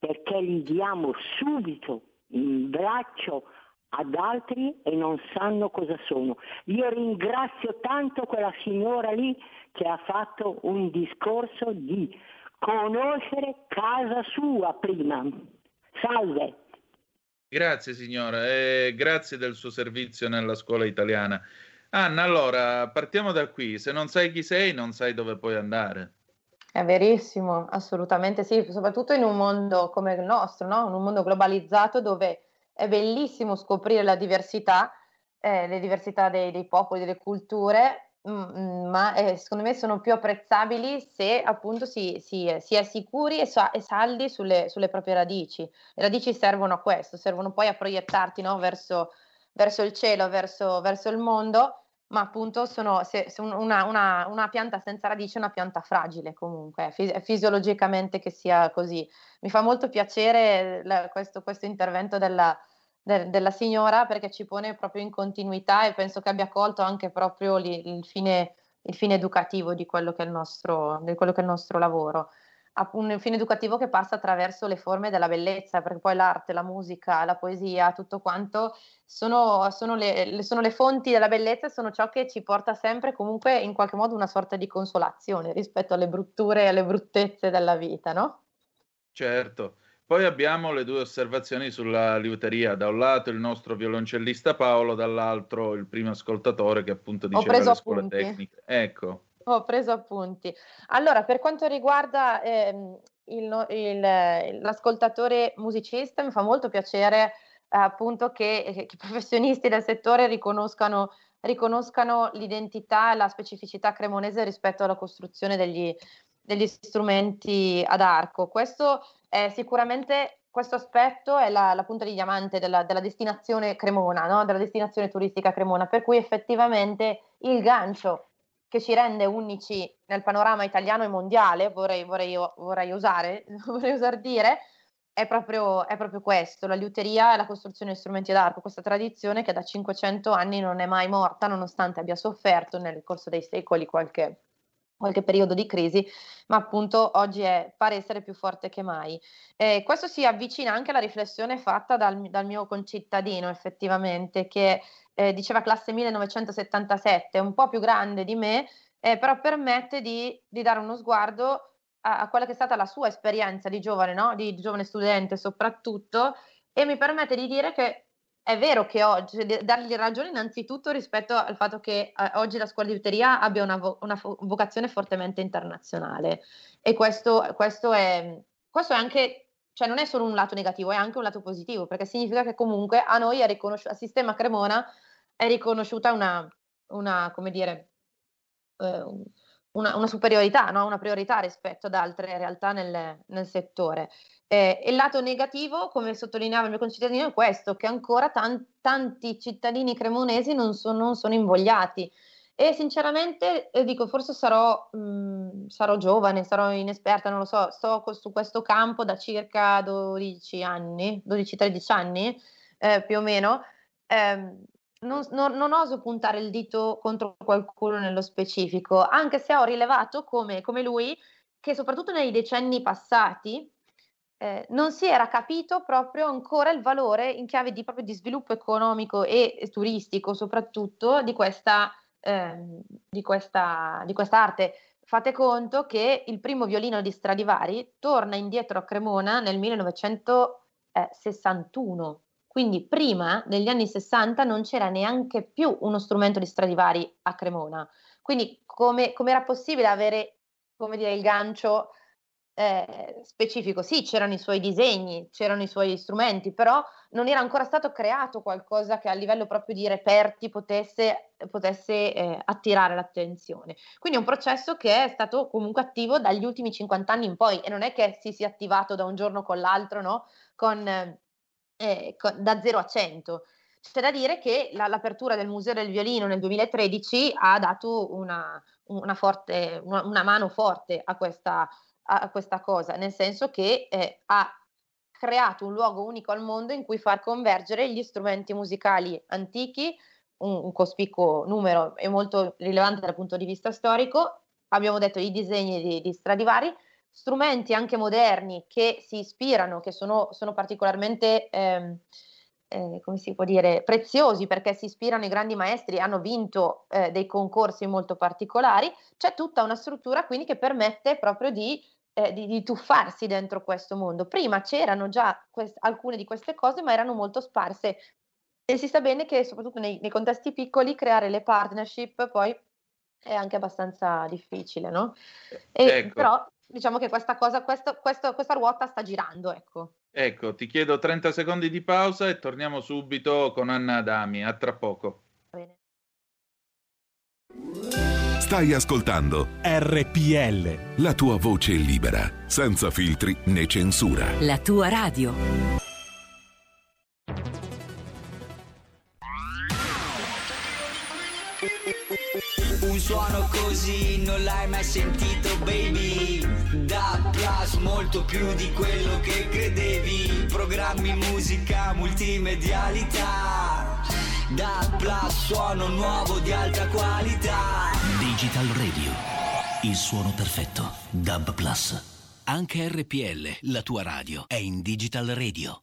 [SPEAKER 12] perché li diamo subito in braccio ad altri e non sanno cosa sono. Io ringrazio tanto quella signora lì che ha fatto un discorso di conoscere casa sua prima. Salve.
[SPEAKER 2] Grazie signora e grazie del suo servizio nella scuola italiana. Anna, allora partiamo da qui. Se non sai chi sei, non sai dove puoi andare.
[SPEAKER 9] È verissimo, assolutamente sì, soprattutto in un mondo come il nostro, no? in un mondo globalizzato dove è bellissimo scoprire la diversità, eh, le diversità dei, dei, popoli, delle culture, mh, mm, mm, ma eh, secondo me sono più apprezzabili se appunto si, si, si è sicuri e, sa, e saldi sulle, sulle, proprie radici. Le radici servono a questo, servono poi a proiettarti no? verso, verso, il cielo, verso, verso il mondo ma appunto sono se, se una, una, una, pianta senza radice è una pianta fragile comunque, è fisiologicamente che sia così. Mi fa molto piacere la, questo, questo, intervento della, de, della, signora perché ci pone proprio in continuità e penso che abbia colto anche proprio li, il, fine, il, fine, educativo di quello nostro, di quello che è il nostro lavoro un fine educativo che passa attraverso le forme della bellezza, perché poi l'arte, la musica, la poesia, tutto quanto sono, sono, le, sono le fonti della bellezza e sono ciò che ci porta sempre comunque in qualche modo una sorta di consolazione rispetto alle brutture e alle bruttezze della vita, no?
[SPEAKER 2] Certo. Poi abbiamo le due osservazioni sulla liuteria, da un lato il nostro violoncellista Paolo, dall'altro il primo ascoltatore che appunto diceva le scuole appunti. tecniche. Ecco,
[SPEAKER 9] ho preso appunti. Allora, per quanto riguarda ehm, il, il, l'ascoltatore musicista, mi fa molto piacere eh, appunto che, che, i professionisti del settore riconoscano, riconoscano l'identità e la specificità cremonese rispetto alla costruzione degli, degli strumenti ad arco. Questo eh, sicuramente questo aspetto è la, la punta di diamante della, della destinazione Cremona, no? della destinazione turistica Cremona, per cui effettivamente il gancio che ci rende unici nel panorama italiano e mondiale, vorrei, vorrei, vorrei, usare, vorrei usare dire, è proprio, è proprio, questo, la liuteria e la costruzione di strumenti d'arco, questa tradizione che da 500 anni non è mai morta, nonostante abbia sofferto nel corso dei secoli qualche, qualche periodo di crisi, ma appunto oggi è, pare essere più forte che mai. Eh, questo si avvicina anche alla riflessione fatta dal, dal mio concittadino, effettivamente, che eh, diceva classe 1977, un po' più grande di me, eh, però permette di, di, dare uno sguardo a, a, quella che è stata la sua esperienza di giovane, no? di, di giovane studente soprattutto, e mi permette di dire che è vero che oggi, dargli ragione innanzitutto rispetto al fatto che eh, oggi la scuola di uteria abbia una, vo- una fo- vocazione fortemente internazionale. E questo, questo, è, questo è anche cioè non è solo un lato negativo, è anche un lato positivo, perché significa che comunque a noi è riconosciuto, al sistema Cremona è riconosciuta una, una come dire, eh, una, una, superiorità, no? una priorità rispetto ad altre realtà nel, nel settore. Eh, il lato negativo, come sottolineava il mio concittadino, è questo, che ancora tan- tanti cittadini cremonesi non, so, non sono invogliati e sinceramente eh, dico, forse sarò, mh, mm, sarò, giovane, sarò inesperta, non lo so, sto su questo campo da circa 12 anni, 12-13 anni eh, più o meno. Eh, non, non, non, oso puntare il dito contro qualcuno nello specifico, anche se ho rilevato come, come lui che soprattutto nei decenni passati eh, non si era capito proprio ancora il valore in chiave di, di sviluppo economico e, e turistico soprattutto di questa Ehm, di, questa, di questa arte. Fate conto che il primo violino di Stradivari torna indietro a Cremona nel 1961, quindi prima, negli anni 60, non c'era neanche più uno strumento di Stradivari a Cremona. Quindi come, era possibile avere dire, il gancio eh, specifico. Sì, c'erano i suoi disegni, c'erano i suoi strumenti, però non era ancora stato creato qualcosa che a livello proprio di reperti potesse, potesse eh, attirare l'attenzione. Quindi è un processo che è stato comunque attivo dagli ultimi 50 anni in poi e non è che si sia attivato da un giorno con l'altro, no? con, eh, con, da 0 a 100. C'è da dire che la, l'apertura del Museo del Violino nel 2013 ha dato una, una, forte, una, una mano forte a questa, a questa cosa, nel senso che eh, ha creato un luogo unico al mondo in cui far convergere gli strumenti musicali antichi, un, un cospicuo numero e molto rilevante dal punto di vista storico, abbiamo detto i disegni di, di Stradivari, strumenti anche moderni che si ispirano, che sono, sono particolarmente... Ehm, eh, come si può dire, preziosi perché si ispirano ai grandi maestri, hanno vinto eh, dei concorsi molto particolari, c'è tutta una struttura quindi che permette proprio di, eh, di, di tuffarsi dentro questo mondo. Prima c'erano già quest- alcune di queste cose, ma erano molto sparse e si sa bene che soprattutto nei, nei contesti piccoli creare le partnership poi è anche abbastanza difficile, no? E, ecco. Però diciamo che questa cosa, questo, questo, questa ruota sta girando, ecco.
[SPEAKER 2] Ecco, ti chiedo 30 secondi di pausa e torniamo subito con Anna Adami. A tra poco. Bene.
[SPEAKER 6] Stai ascoltando
[SPEAKER 4] RPL.
[SPEAKER 6] La tua voce libera, senza filtri né censura.
[SPEAKER 7] La tua radio.
[SPEAKER 13] Un suono così non l'hai mai sentito, baby. Da Plus molto più di quello che credevi. Programmi, musica, multimedialità. Da Plus suono nuovo di alta qualità.
[SPEAKER 14] Digital Radio. Il suono perfetto. Dub Plus. Anche RPL, la tua radio, è in Digital Radio.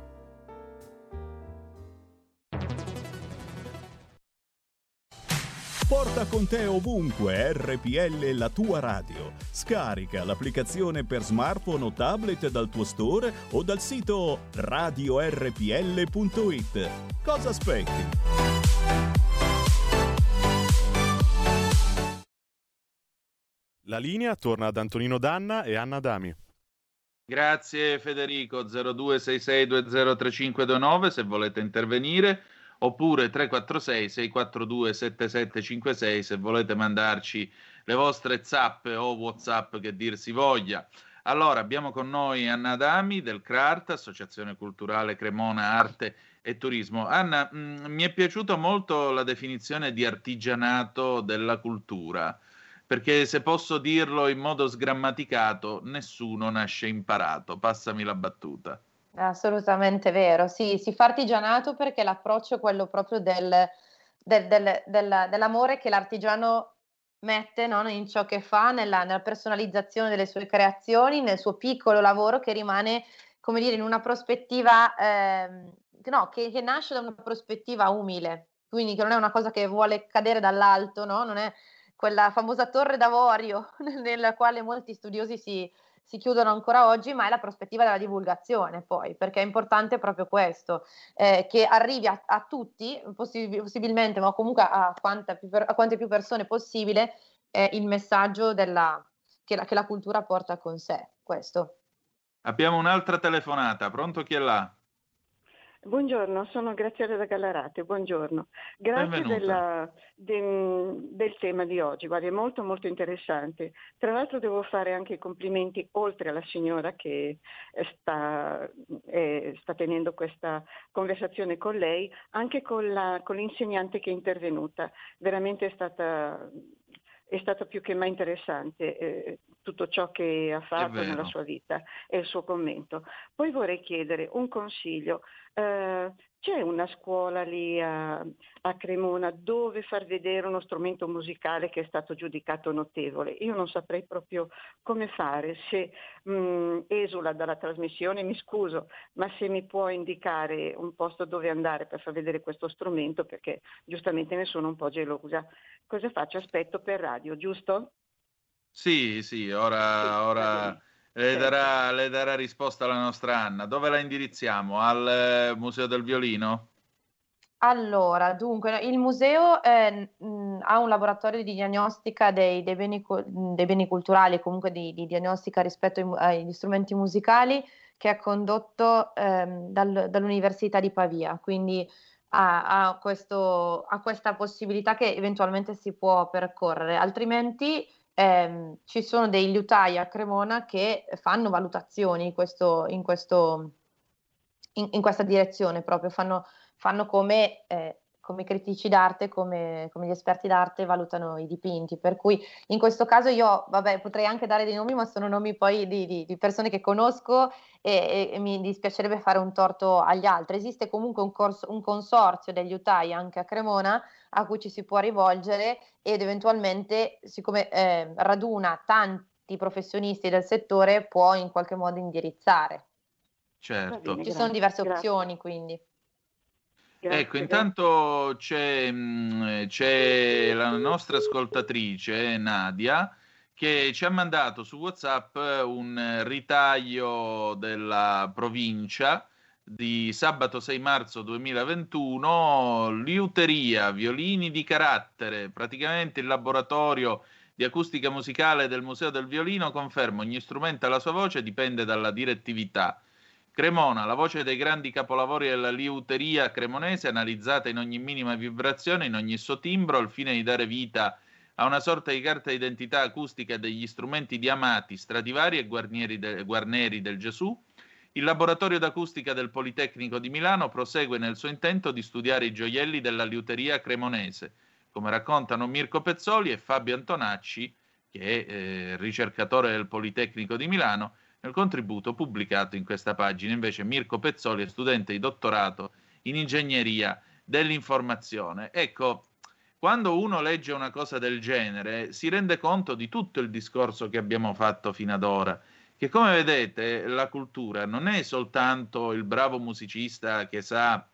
[SPEAKER 3] Porta con te ovunque RPL la tua radio. Scarica l'applicazione per smartphone o tablet dal tuo store o dal sito radiorpl.it. Cosa aspetti?
[SPEAKER 8] La linea torna ad Antonino Danna e Anna Dami.
[SPEAKER 2] Grazie Federico 0266203529 se volete intervenire oppure 346 642 7756 se volete mandarci le vostre zappe o whatsapp che dir si voglia. Allora, abbiamo con noi Anna Dami del CRART, Associazione Culturale Cremona Arte e Turismo. Anna, mh, mm, mi è piaciuta molto la definizione di artigianato della cultura, perché se posso dirlo in modo sgrammaticato, nessuno nasce imparato. Passami la battuta.
[SPEAKER 9] Assolutamente vero, sì, si fa artigianato perché l'approccio è quello proprio del, del, del, dell'amore che l'artigiano mette no, in ciò che fa, nella, nella, personalizzazione delle sue creazioni, nel suo piccolo lavoro che rimane, come dire, in una prospettiva, eh, no, che, che, nasce da una prospettiva umile, quindi che non è una cosa che vuole cadere dall'alto, no? non è quella famosa torre d'avorio nella quale molti studiosi si, si chiudono ancora oggi, ma è la prospettiva della divulgazione poi, perché è importante proprio questo, eh, che arrivi a, a tutti, possib- possibilmente, ma comunque a, più per- a, quante più persone possibile, eh, il messaggio della, che, la, che la cultura porta con sé. Questo.
[SPEAKER 2] Abbiamo un'altra telefonata, pronto chi è là?
[SPEAKER 15] Buongiorno, sono Graziella da Gallarate, buongiorno. Grazie della, de, del tema di oggi, guarda, è molto molto interessante. Tra l'altro devo fare anche i complimenti oltre alla signora che sta, eh, sta tenendo questa conversazione con lei, anche con, la, con l'insegnante che è intervenuta. Veramente è stata è stato più che mai interessante eh, tutto ciò che ha fatto nella sua vita e il suo commento. Poi vorrei chiedere un consiglio. Eh, c'è una scuola lì a, a, Cremona dove far vedere uno strumento musicale che è stato giudicato notevole. Io non saprei proprio come fare, se mh, mm, esula dalla trasmissione, mi scuso, ma se mi può indicare un posto dove andare per far vedere questo strumento, perché giustamente ne sono un po' gelosa. Cosa faccio? Aspetto per radio, giusto?
[SPEAKER 2] Sì, sì, ora, sì, ora le, darà, le darà risposta la nostra Anna. Dove la indirizziamo? Al eh, Museo del Violino?
[SPEAKER 9] Allora, dunque, il museo eh, mh, ha un laboratorio di diagnostica dei, dei, beni, dei beni, culturali, comunque di, di diagnostica rispetto ai, agli strumenti musicali, che è condotto ehm, dal, dall'Università di Pavia, quindi ha, ha, questo, ha, questa possibilità che eventualmente si può percorrere, altrimenti ehm, ci sono dei liutai a Cremona che fanno valutazioni in, questo, in, questo, in, in questa direzione proprio, fanno, fanno come eh, come critici d'arte, come, come, gli esperti d'arte valutano i dipinti. Per cui in questo caso io, vabbè, potrei anche dare dei nomi, ma sono nomi poi di, di, di persone che conosco e, e, mi dispiacerebbe fare un torto agli altri. Esiste comunque un, corso, un consorzio degli UTAI anche a Cremona a cui ci si può rivolgere ed eventualmente, siccome eh, raduna tanti professionisti del settore, può in qualche modo indirizzare.
[SPEAKER 2] Certo.
[SPEAKER 9] Ci sono diverse grazie. opzioni quindi.
[SPEAKER 2] Grazie. Ecco, intanto c'è, mm, c'è, la nostra ascoltatrice Nadia che ci ha mandato su WhatsApp un ritaglio della provincia di sabato 6 marzo 2021, liuteria, violini di carattere, praticamente il laboratorio di acustica musicale del Museo del Violino conferma ogni strumento alla sua voce dipende dalla direttività Cremona, la voce dei grandi capolavori della liuteria cremonese, analizzata in ogni minima vibrazione, in ogni suo timbro, al fine di dare vita a una sorta di carta d'identità acustica degli strumenti di Amati, Stradivari e Guarnieri de, Guarneri del Gesù. Il laboratorio d'acustica del Politecnico di Milano prosegue nel suo intento di studiare i gioielli della liuteria cremonese, come raccontano Mirko Pezzoli e Fabio Antonacci, che è eh, ricercatore del Politecnico di Milano, nel contributo pubblicato in questa pagina. Invece Mirko Pezzoli è studente di dottorato in ingegneria dell'informazione. Ecco, quando uno legge una cosa del genere si rende conto di tutto il discorso che abbiamo fatto fino ad ora. Che come vedete la cultura non è soltanto il bravo musicista che sa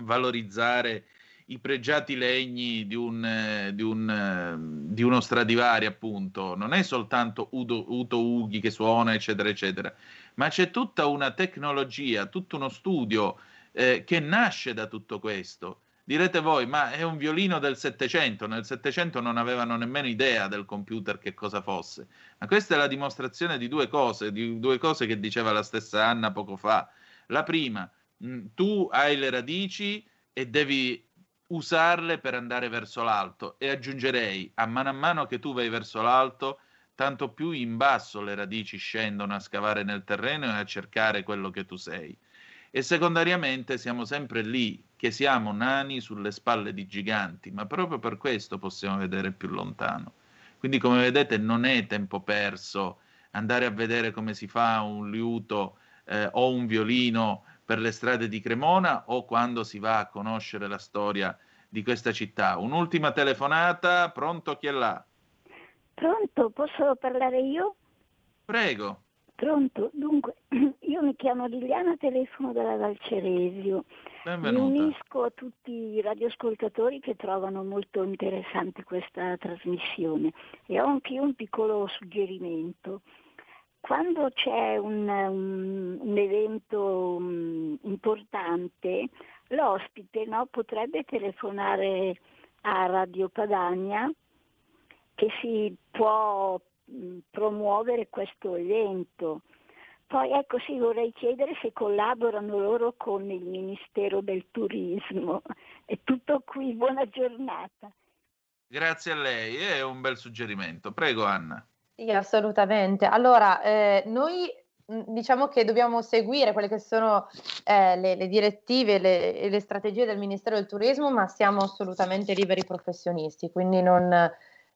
[SPEAKER 2] valorizzare i pregiati legni di, un, di, un, di uno Stradivari, appunto, non è soltanto Udo, Uto Ughi che suona, eccetera, eccetera, ma c'è tutta una tecnologia, tutto uno studio eh, che nasce da tutto questo. Direte voi, ma è un violino del Settecento, nel Settecento non avevano nemmeno idea del computer che cosa fosse. Ma questa è la dimostrazione di due cose, di due cose che diceva la stessa Anna poco fa. La prima, mh, tu hai le radici e devi usarle per andare verso l'alto. E aggiungerei a mano a mano che tu vai verso l'alto tanto più in basso le radici scendono a scavare nel terreno e a cercare quello che tu sei. E secondariamente siamo sempre lì che siamo nani sulle spalle di giganti ma proprio per questo possiamo vedere più lontano. Quindi come vedete non è tempo perso andare a vedere come si fa un liuto eh, o un violino per le strade di Cremona o quando si va a conoscere la storia di questa città. Un'ultima telefonata, pronto chi è là?
[SPEAKER 16] Pronto, posso parlare io?
[SPEAKER 2] Prego.
[SPEAKER 16] Pronto, dunque, io mi chiamo Liliana, telefono dalla Valceresio.
[SPEAKER 2] Benvenuta.
[SPEAKER 16] Mi unisco a tutti i radioascoltatori che trovano molto interessante questa trasmissione e ho anche io un piccolo suggerimento quando c'è un, un, un evento um, importante, l'ospite no, potrebbe telefonare a Radio Padania che si può mh, promuovere questo evento. Poi ecco sì, vorrei chiedere se collaborano loro con il Ministero del Turismo. È tutto qui, buona giornata.
[SPEAKER 2] Grazie a lei, è un bel suggerimento. Prego Anna.
[SPEAKER 9] Sì, assolutamente. Allora, eh, noi diciamo che dobbiamo seguire quelle che sono eh, le, le, direttive le, le strategie del Ministero del Turismo, ma siamo assolutamente liberi professionisti, quindi non,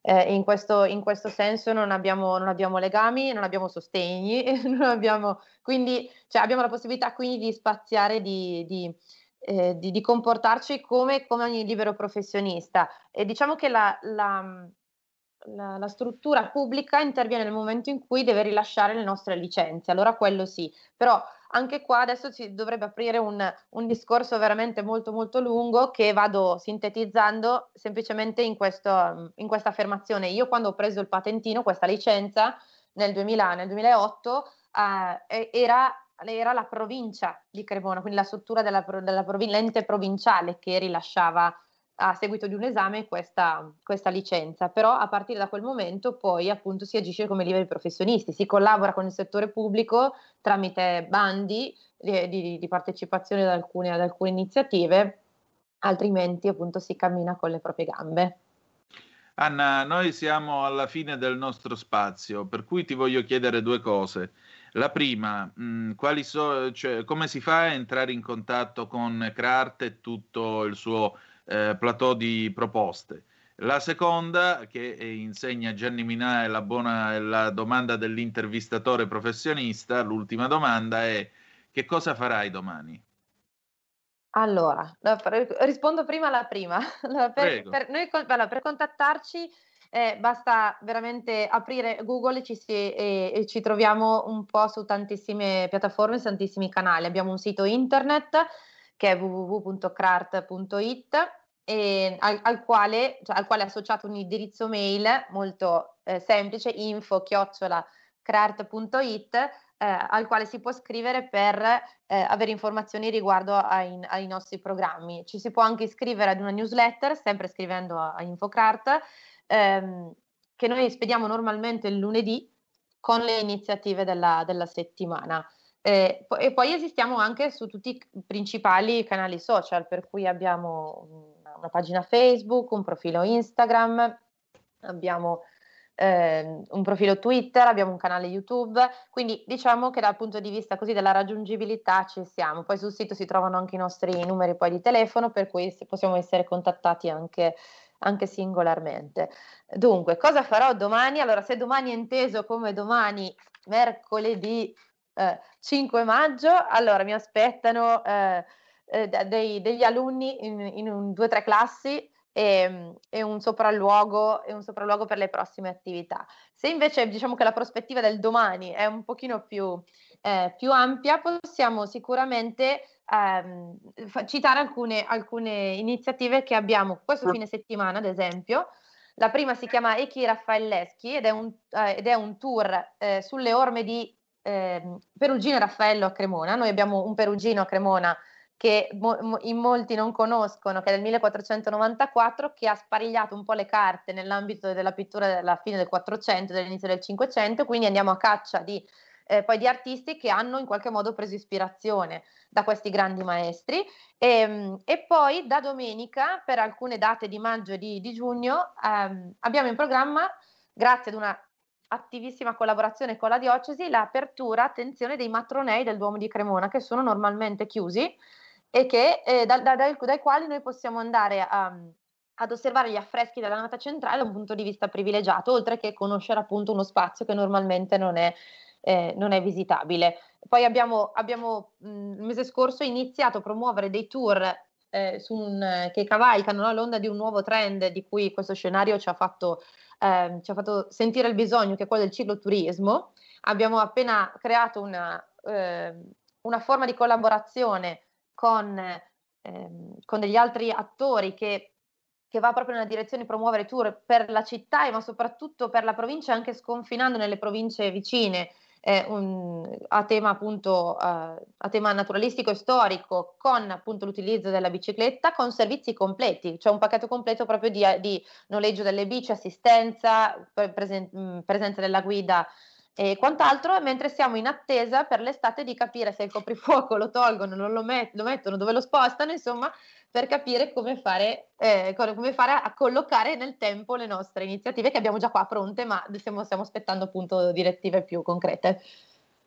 [SPEAKER 9] eh, in, questo, in, questo, senso non abbiamo, non abbiamo, legami, non abbiamo sostegni, non abbiamo, quindi cioè, abbiamo la possibilità quindi di spaziare, di, di, eh, di, di comportarci come, come, ogni libero professionista. E diciamo che la, la la, la, struttura pubblica interviene nel momento in cui deve rilasciare le nostre licenze, allora quello sì, però anche qua adesso si dovrebbe aprire un, un discorso veramente molto molto lungo che vado sintetizzando semplicemente in, questo, in questa affermazione. Io quando ho preso il patentino, questa licenza nel, 2000, nel 2008, eh, era era la provincia di Cremona, quindi la struttura della, della provin- l'ente provinciale che rilasciava a seguito di un esame questa, questa, licenza, però a partire da quel momento poi appunto si agisce come liberi professionisti, si collabora con il settore pubblico tramite bandi di, di, di partecipazione ad alcune, ad alcune iniziative, altrimenti appunto si cammina con le proprie gambe.
[SPEAKER 2] Anna, noi siamo alla fine del nostro spazio, per cui ti voglio chiedere due cose. La prima, mh, so, cioè, come si fa a entrare in contatto con Crart e tutto il suo eh, plateau di proposte. La seconda, che insegna Gianni Minà, è la, buona, è la domanda dell'intervistatore professionista. L'ultima domanda è: che cosa farai domani?
[SPEAKER 9] Allora, rispondo prima alla prima. Per, per, noi, allora, per contattarci eh, basta veramente aprire Google e ci, si, e, e ci, troviamo un po' su tantissime piattaforme, su tantissimi canali. Abbiamo un sito internet che è www.crart.it e al, al, quale, cioè, al, quale, è associato un indirizzo mail molto eh, semplice, info-crart.it, eh, al quale si può scrivere per eh, avere informazioni riguardo ai, ai, nostri programmi. Ci si può anche iscrivere ad una newsletter, sempre scrivendo a, a Infocrart, ehm, che noi spediamo normalmente il lunedì con le iniziative della, della settimana. Eh, e poi esistiamo anche su tutti i principali canali social, per cui abbiamo una pagina Facebook, un profilo Instagram, abbiamo eh, un profilo Twitter, abbiamo un canale YouTube, quindi diciamo che dal punto di vista così della raggiungibilità ci siamo. Poi sul sito si trovano anche i nostri numeri poi di telefono, per cui possiamo essere contattati anche, anche singolarmente. Dunque, cosa farò domani? Allora, se domani è inteso come domani, mercoledì eh, 5 maggio, allora mi aspettano eh, eh, dei, degli alunni in, in un, due o tre classi e, e, un sopralluogo, e un sopralluogo per le prossime attività. Se invece diciamo che la prospettiva del domani è un pochino più, eh, più ampia, possiamo sicuramente ehm, citare alcune, alcune iniziative che abbiamo questo fine settimana, ad esempio. La prima si chiama Echi Raffaelleschi ed è un, eh, ed è un tour eh, sulle orme di eh, Perugino e Raffaello a Cremona. Noi abbiamo un Perugino a Cremona che mo- in molti non conoscono, che è del 1494, che ha sparigliato un po' le carte nell'ambito della pittura della fine del 400 dell'inizio del 500, quindi andiamo a caccia di, eh, poi di artisti che hanno in qualche modo preso ispirazione da questi grandi maestri. E, ehm, e poi da domenica, per alcune date di maggio e di, di giugno, ehm, abbiamo in programma, grazie ad una attivissima collaborazione con la diocesi, l'apertura, attenzione, dei matronei del Duomo di Cremona, che sono normalmente chiusi e che, eh, da, da, dai, dai, quali noi possiamo andare a, ad osservare gli affreschi della nata centrale da un punto di vista privilegiato, oltre che conoscere appunto uno spazio che normalmente non è, eh, non è visitabile. Poi abbiamo, abbiamo mh, il mese scorso iniziato a promuovere dei tour eh, un, che cavalcano no, l'onda di un nuovo trend di cui questo scenario ci ha, fatto, eh, ci ha fatto sentire il bisogno, che è quello del cicloturismo. Abbiamo appena creato una, eh, una forma di collaborazione con, ehm, con degli altri attori che, che, va proprio nella direzione di promuovere tour per la città, ma soprattutto per la provincia, anche sconfinando nelle province vicine. Eh, un, a tema appunto uh, a tema naturalistico e storico con appunto l'utilizzo della bicicletta con servizi completi, cioè un pacchetto completo proprio di, di noleggio delle bici, assistenza, presen- presenza della guida e quant'altro, mentre siamo in attesa per l'estate di capire se il coprifuoco lo tolgono, non lo, met- lo mettono, dove lo spostano, insomma, per capire come fare, eh, come fare a, collocare nel tempo le nostre iniziative che abbiamo già qua pronte, ma stiamo, stiamo aspettando appunto direttive più concrete.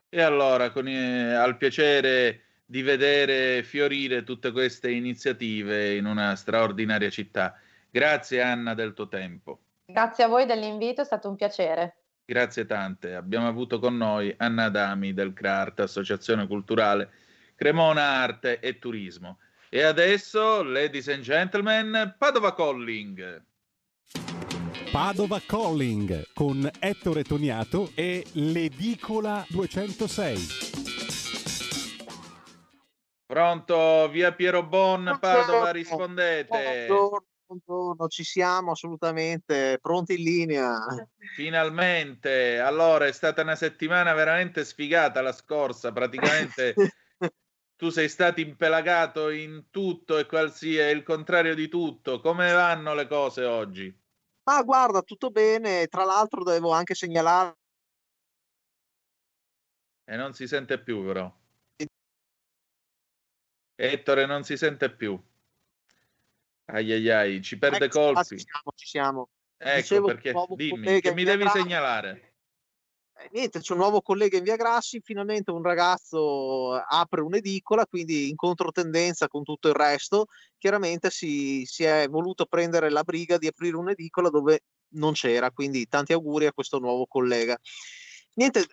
[SPEAKER 2] E allora, con, eh, al piacere di vedere fiorire tutte queste iniziative in una straordinaria città. Grazie Anna del tuo tempo.
[SPEAKER 9] Grazie a voi dell'invito, è stato un piacere.
[SPEAKER 2] Grazie tante. Abbiamo avuto con noi Anna Adami del CRART, Associazione Culturale Cremona Arte e Turismo. E adesso, ladies and gentlemen, Padova Calling.
[SPEAKER 4] Padova Calling con Ettore Toniato e l'Edicola 206.
[SPEAKER 2] Pronto, via Piero Bon, Padova, rispondete.
[SPEAKER 17] Buongiorno, Buongiorno, ci siamo assolutamente pronti in linea.
[SPEAKER 2] Finalmente, allora è stata una settimana veramente sfigata la scorsa, praticamente tu sei stato impelagato in tutto e qualsiasi il contrario di tutto. Come vanno le cose oggi?
[SPEAKER 17] Ah, guarda, tutto bene. Tra l'altro devo anche segnalare.
[SPEAKER 2] E non si sente più, però. Ettore non si sente più. Ai ai ai, ci perde ecco, colpi.
[SPEAKER 17] Ci siamo, ci siamo.
[SPEAKER 2] Ecco Dicevo, perché dimmi, che mi devi Grassi. segnalare.
[SPEAKER 17] Eh, niente, c'è un nuovo collega in via Grassi, finalmente un ragazzo apre un'edicola, quindi in controtendenza con tutto il resto, chiaramente si, si è voluto prendere la briga di aprire un'edicola dove non c'era, quindi tanti auguri a questo nuovo collega. Niente,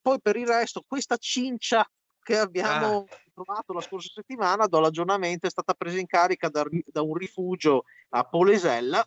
[SPEAKER 17] poi per il resto, questa cincia che abbiamo ah. Trovato la scorsa settimana, do l'aggiornamento, è stata presa in carica da, da un rifugio a Polesella,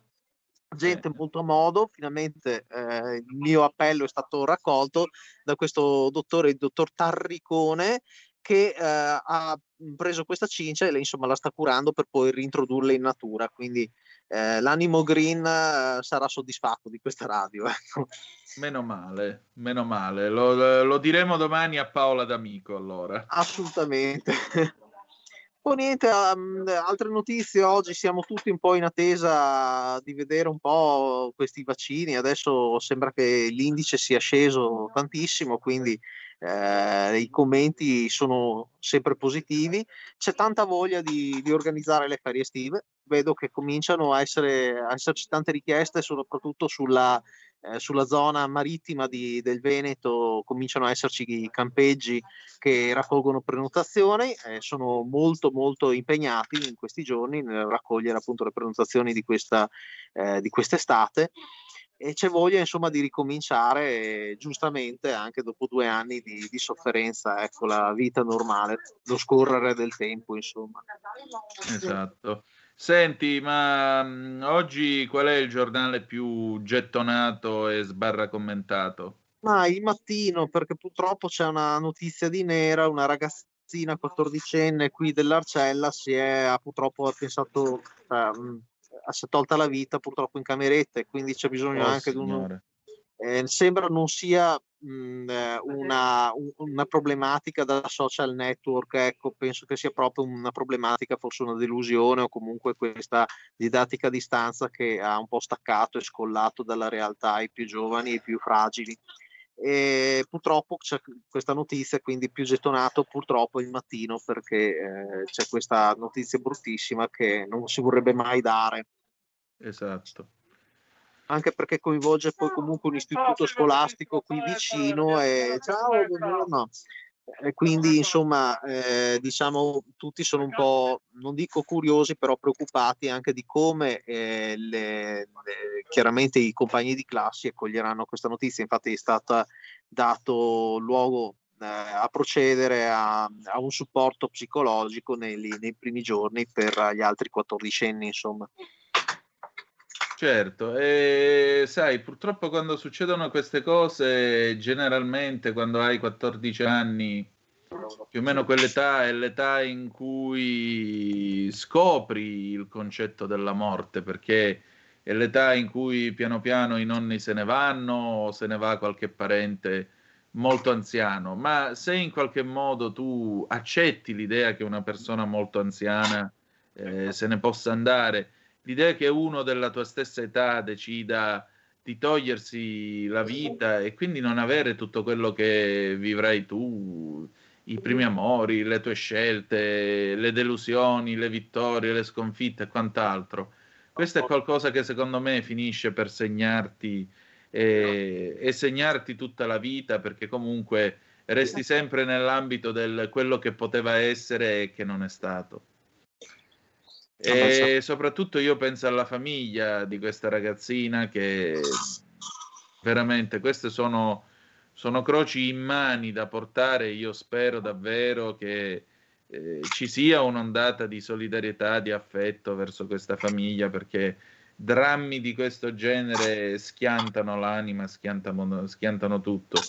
[SPEAKER 17] gente molto a modo, finalmente eh, il mio appello è stato raccolto da questo dottore, il dottor Tarricone, che eh, ha preso questa cincia e insomma la sta curando per poi reintrodurla in natura, quindi eh, l'animo green eh, sarà soddisfatto di questa radio. Ecco.
[SPEAKER 2] Meno male, meno male. Lo, lo, diremo domani a Paola D'Amico allora.
[SPEAKER 17] Assolutamente. Poi niente, um, altre notizie, oggi siamo tutti un po' in attesa di vedere un po' questi vaccini, adesso sembra che l'indice sia sceso tantissimo, quindi eh, i commenti sono sempre positivi, c'è tanta voglia di, di, organizzare le ferie estive, vedo che cominciano a, essere, a esserci tante richieste soprattutto sulla, eh, sulla zona marittima di, del Veneto, cominciano a esserci campeggi che raccolgono prenotazioni, eh, sono molto molto impegnati in questi giorni nel raccogliere appunto le prenotazioni di, questa, eh, di quest'estate e c'è voglia insomma di ricominciare giustamente anche dopo due anni di, di, sofferenza, ecco la vita normale, lo scorrere del tempo insomma.
[SPEAKER 2] Esatto. Senti, ma mh, oggi qual è il giornale più gettonato e sbarra commentato?
[SPEAKER 17] Ma il mattino, perché purtroppo c'è una notizia di nera, una ragazzina 14enne qui dell'Arcella si è ha purtroppo ha pensato, ehm, si è tolta la vita purtroppo in cameretta e quindi c'è bisogno
[SPEAKER 2] Oh,
[SPEAKER 17] anche di uno,
[SPEAKER 2] signore.
[SPEAKER 17] Eh, sembra non sia mh, eh, una, un- una problematica da social network, ecco, penso che sia proprio una problematica, forse una delusione o comunque questa didattica a distanza che ha un po' staccato e scollato dalla realtà i più giovani e i più fragili. E purtroppo c'è questa notizia, quindi più gettonato purtroppo il mattino perché eh, c'è questa notizia bruttissima che non si vorrebbe mai dare
[SPEAKER 2] Esatto.
[SPEAKER 17] Anche perché coinvolge poi comunque un istituto scolastico qui vicino e ciao, buongiorno. E quindi insomma eh, diciamo tutti sono un po' non dico curiosi però preoccupati anche di come eh, le- le- chiaramente i compagni di classi accoglieranno questa notizia. Infatti è stato dato luogo eh, a procedere a, a un supporto psicologico nei, nei primi giorni per gli altri 14 anni insomma
[SPEAKER 2] Certo, e sai, purtroppo quando succedono queste cose, generalmente quando hai 14 anni, più o meno quell'età è l'età in cui scopri il concetto della morte, perché è l'età in cui piano piano i nonni se ne vanno o se ne va qualche parente molto anziano. Ma se in qualche modo tu accetti l'idea che una persona molto anziana eh, se ne possa andare, l'idea che uno della tua stessa età decida di togliersi la vita e quindi non avere tutto quello che vivrai tu, i primi amori, le tue scelte, le delusioni, le vittorie, le sconfitte e quant'altro. Questo è qualcosa che secondo me finisce per segnarti e, e segnarti tutta la vita perché comunque resti sempre nell'ambito del quello che poteva essere e che non è stato. E soprattutto io penso alla famiglia di questa ragazzina che veramente queste sono, sono croci immani da portare. Io spero davvero che eh, ci sia un'ondata di solidarietà, di affetto verso questa famiglia perché drammi di questo genere schiantano l'anima, schiantano, schiantano tutto.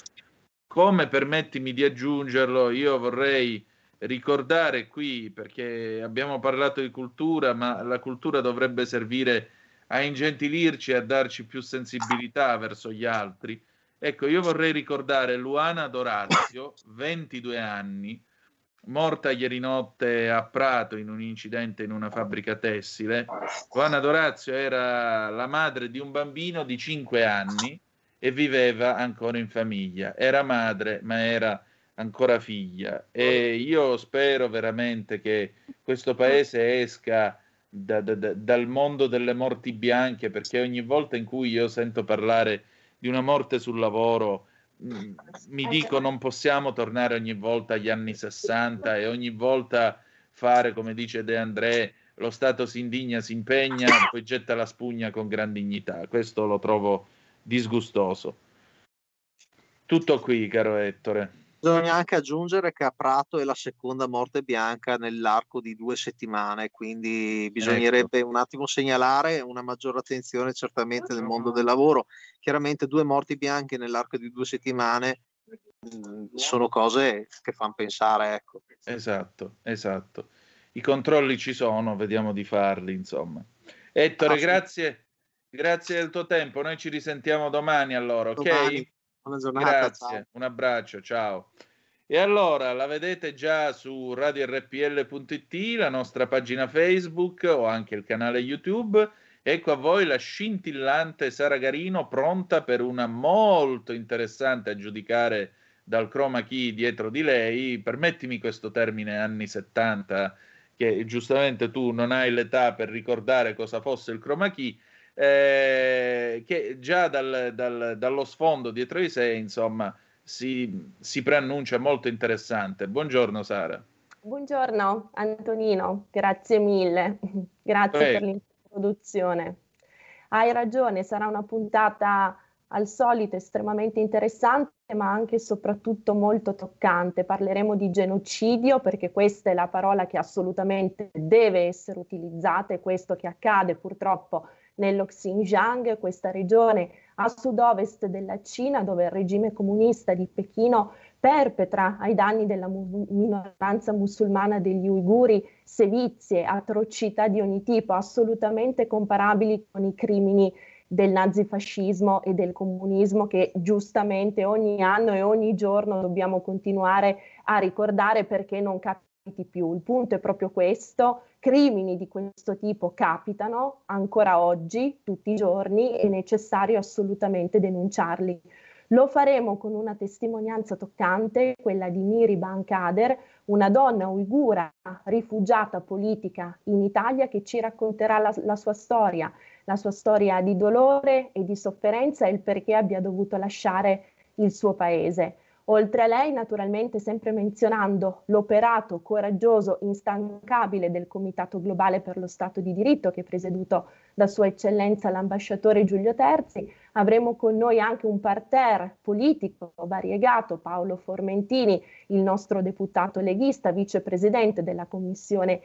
[SPEAKER 2] Come permettimi di aggiungerlo, io vorrei ricordare qui, perché abbiamo parlato di cultura, ma la cultura dovrebbe servire a ingentilirci e a darci più sensibilità verso gli altri. Ecco, io vorrei ricordare Luana Dorazio, 22 anni, morta ieri notte a Prato in un incidente in una fabbrica tessile. Luana Dorazio era la madre di un bambino di 5 anni e viveva ancora in famiglia. Era madre, ma era ancora figlia e io spero veramente che questo paese esca da- da- da- dal mondo delle morti bianche perché ogni volta in cui io sento parlare di una morte sul lavoro mh, mi dico non possiamo tornare ogni volta agli anni 60 e ogni volta fare come dice De André lo Stato si indigna, si impegna, poi getta la spugna con gran dignità. Questo lo trovo disgustoso. Tutto qui, caro Ettore.
[SPEAKER 17] Bisogna anche aggiungere che a Prato è la seconda morte bianca nell'arco di due settimane, quindi bisognerebbe un attimo segnalare una maggiore attenzione certamente nel mondo del lavoro. Chiaramente due morti bianche nell'arco di due settimane mh, sono cose che fanno pensare, ecco.
[SPEAKER 2] Esatto, esatto. I controlli ci sono, vediamo di farli, insomma. Ettore, grazie, grazie del tuo tempo. Noi ci risentiamo domani allora, ok?
[SPEAKER 17] Buona giornata.
[SPEAKER 2] Grazie,
[SPEAKER 17] ciao.
[SPEAKER 2] un abbraccio, ciao. E allora la vedete già su radiorpl.it, la nostra pagina Facebook o anche il canale YouTube. Ecco a voi la scintillante Sara Garino pronta per una molto interessante a giudicare dal chroma key dietro di lei. Permettimi questo termine anni 70, che giustamente tu non hai l'età per ricordare cosa fosse il chroma key eh, che già dal, dal- dallo sfondo dietro di sé, insomma, si, si preannuncia molto interessante. Buongiorno Sara.
[SPEAKER 18] Buongiorno Antonino, grazie mille, grazie
[SPEAKER 2] Prego.
[SPEAKER 18] per l'introduzione. Hai ragione, sarà una puntata al solito estremamente interessante, ma anche e soprattutto molto toccante. Parleremo di genocidio perché questa è la parola che assolutamente deve essere utilizzata e questo che accade purtroppo nello Xinjiang, questa regione a sud-ovest della Cina dove il regime comunista di Pechino perpetra ai danni della mu- minoranza musulmana degli uiguri sevizie, atrocità di ogni tipo, assolutamente comparabili con i crimini del nazifascismo e del comunismo che giustamente ogni anno e ogni giorno dobbiamo continuare a ricordare perché non capiti più. Il punto è proprio questo, crimini di questo tipo capitano ancora oggi, tutti i giorni, è necessario assolutamente denunciarli. Lo faremo con una testimonianza toccante, quella di Miri Bankader, una donna uigura rifugiata politica in Italia che ci racconterà la, la sua storia, la sua storia di dolore e di sofferenza e il perché abbia dovuto lasciare il suo paese. Oltre a lei, naturalmente, sempre menzionando l'operato coraggioso, instancabile del Comitato Globale per lo Stato di Diritto, che è presieduto da Sua Eccellenza l'ambasciatore Giulio Terzi, avremo con noi anche un parterre politico variegato, Paolo Formentini, il nostro deputato leghista, vicepresidente della Commissione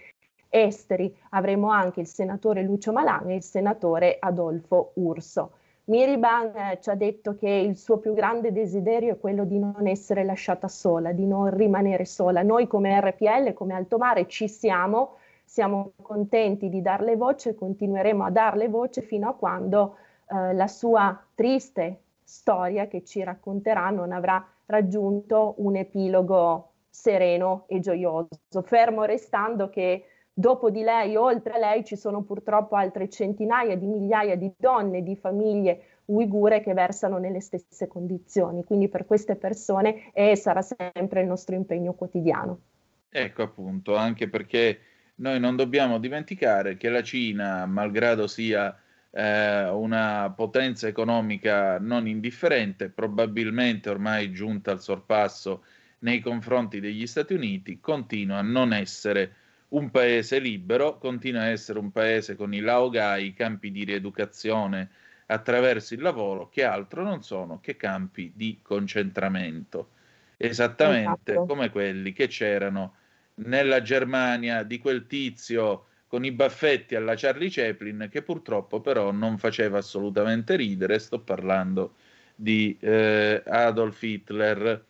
[SPEAKER 18] esteri avremo anche il senatore Lucio Malan e il senatore Adolfo Urso. Miriban eh, ci ha detto che il suo più grande desiderio è quello di non essere lasciata sola, di non rimanere sola. Noi come RPL, come Alto Mare ci siamo, siamo contenti di darle voce e continueremo a darle voce fino a quando eh, la sua triste storia che ci racconterà non avrà raggiunto un epilogo sereno e gioioso, fermo restando che Dopo di lei, oltre a lei, ci sono purtroppo altre centinaia di migliaia di donne, di famiglie uigure che versano nelle stesse condizioni. Quindi per queste persone è e sarà sempre il nostro impegno quotidiano.
[SPEAKER 2] Ecco appunto, anche perché noi non dobbiamo dimenticare che la Cina, malgrado sia eh, una potenza economica non indifferente, probabilmente ormai giunta al sorpasso nei confronti degli Stati Uniti, continua a non essere un paese libero, continua a essere un paese con i laogai, i campi di rieducazione attraverso il lavoro, che altro non sono che campi di concentramento, esattamente esatto. come quelli che c'erano nella Germania di quel tizio con i baffetti alla Charlie Chaplin, che purtroppo però non faceva assolutamente ridere, sto parlando di eh, Adolf Hitler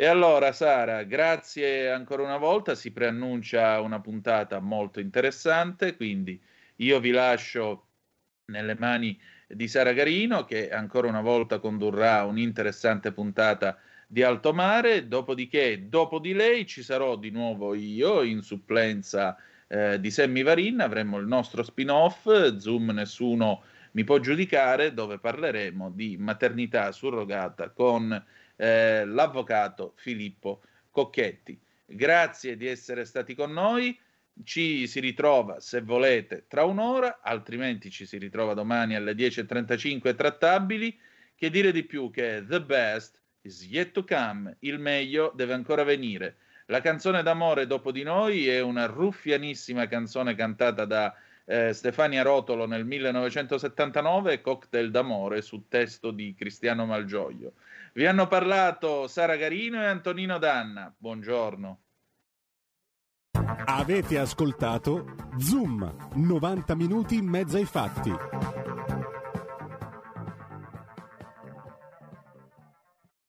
[SPEAKER 2] e allora, Sara, grazie ancora una volta. Si preannuncia una puntata molto interessante, quindi io vi lascio nelle mani di Sara Garino, che ancora una volta condurrà un'interessante puntata di Alto Mare. Dopodiché, dopo di lei, ci sarò di nuovo io in supplenza eh, di Sammy Varin. Avremo il nostro spin-off, Zoom Nessuno mi può giudicare, dove parleremo di maternità surrogata con eh, l'avvocato Filippo Cocchetti. Grazie di essere stati con noi. Ci si ritrova, se volete, tra un'ora, altrimenti ci si ritrova domani alle 10.35 trattabili. Che dire di più che The Best is yet to come, il meglio deve ancora venire. La canzone d'amore dopo di noi è una ruffianissima canzone cantata da eh, Stefania Rotolo nel 1979, Cocktail d'amore su testo di Cristiano Malgioglio. Vi hanno parlato Sara Garino e Antonino Danna. Buongiorno.
[SPEAKER 4] Avete ascoltato Zoom, 90 minuti in mezzo ai fatti.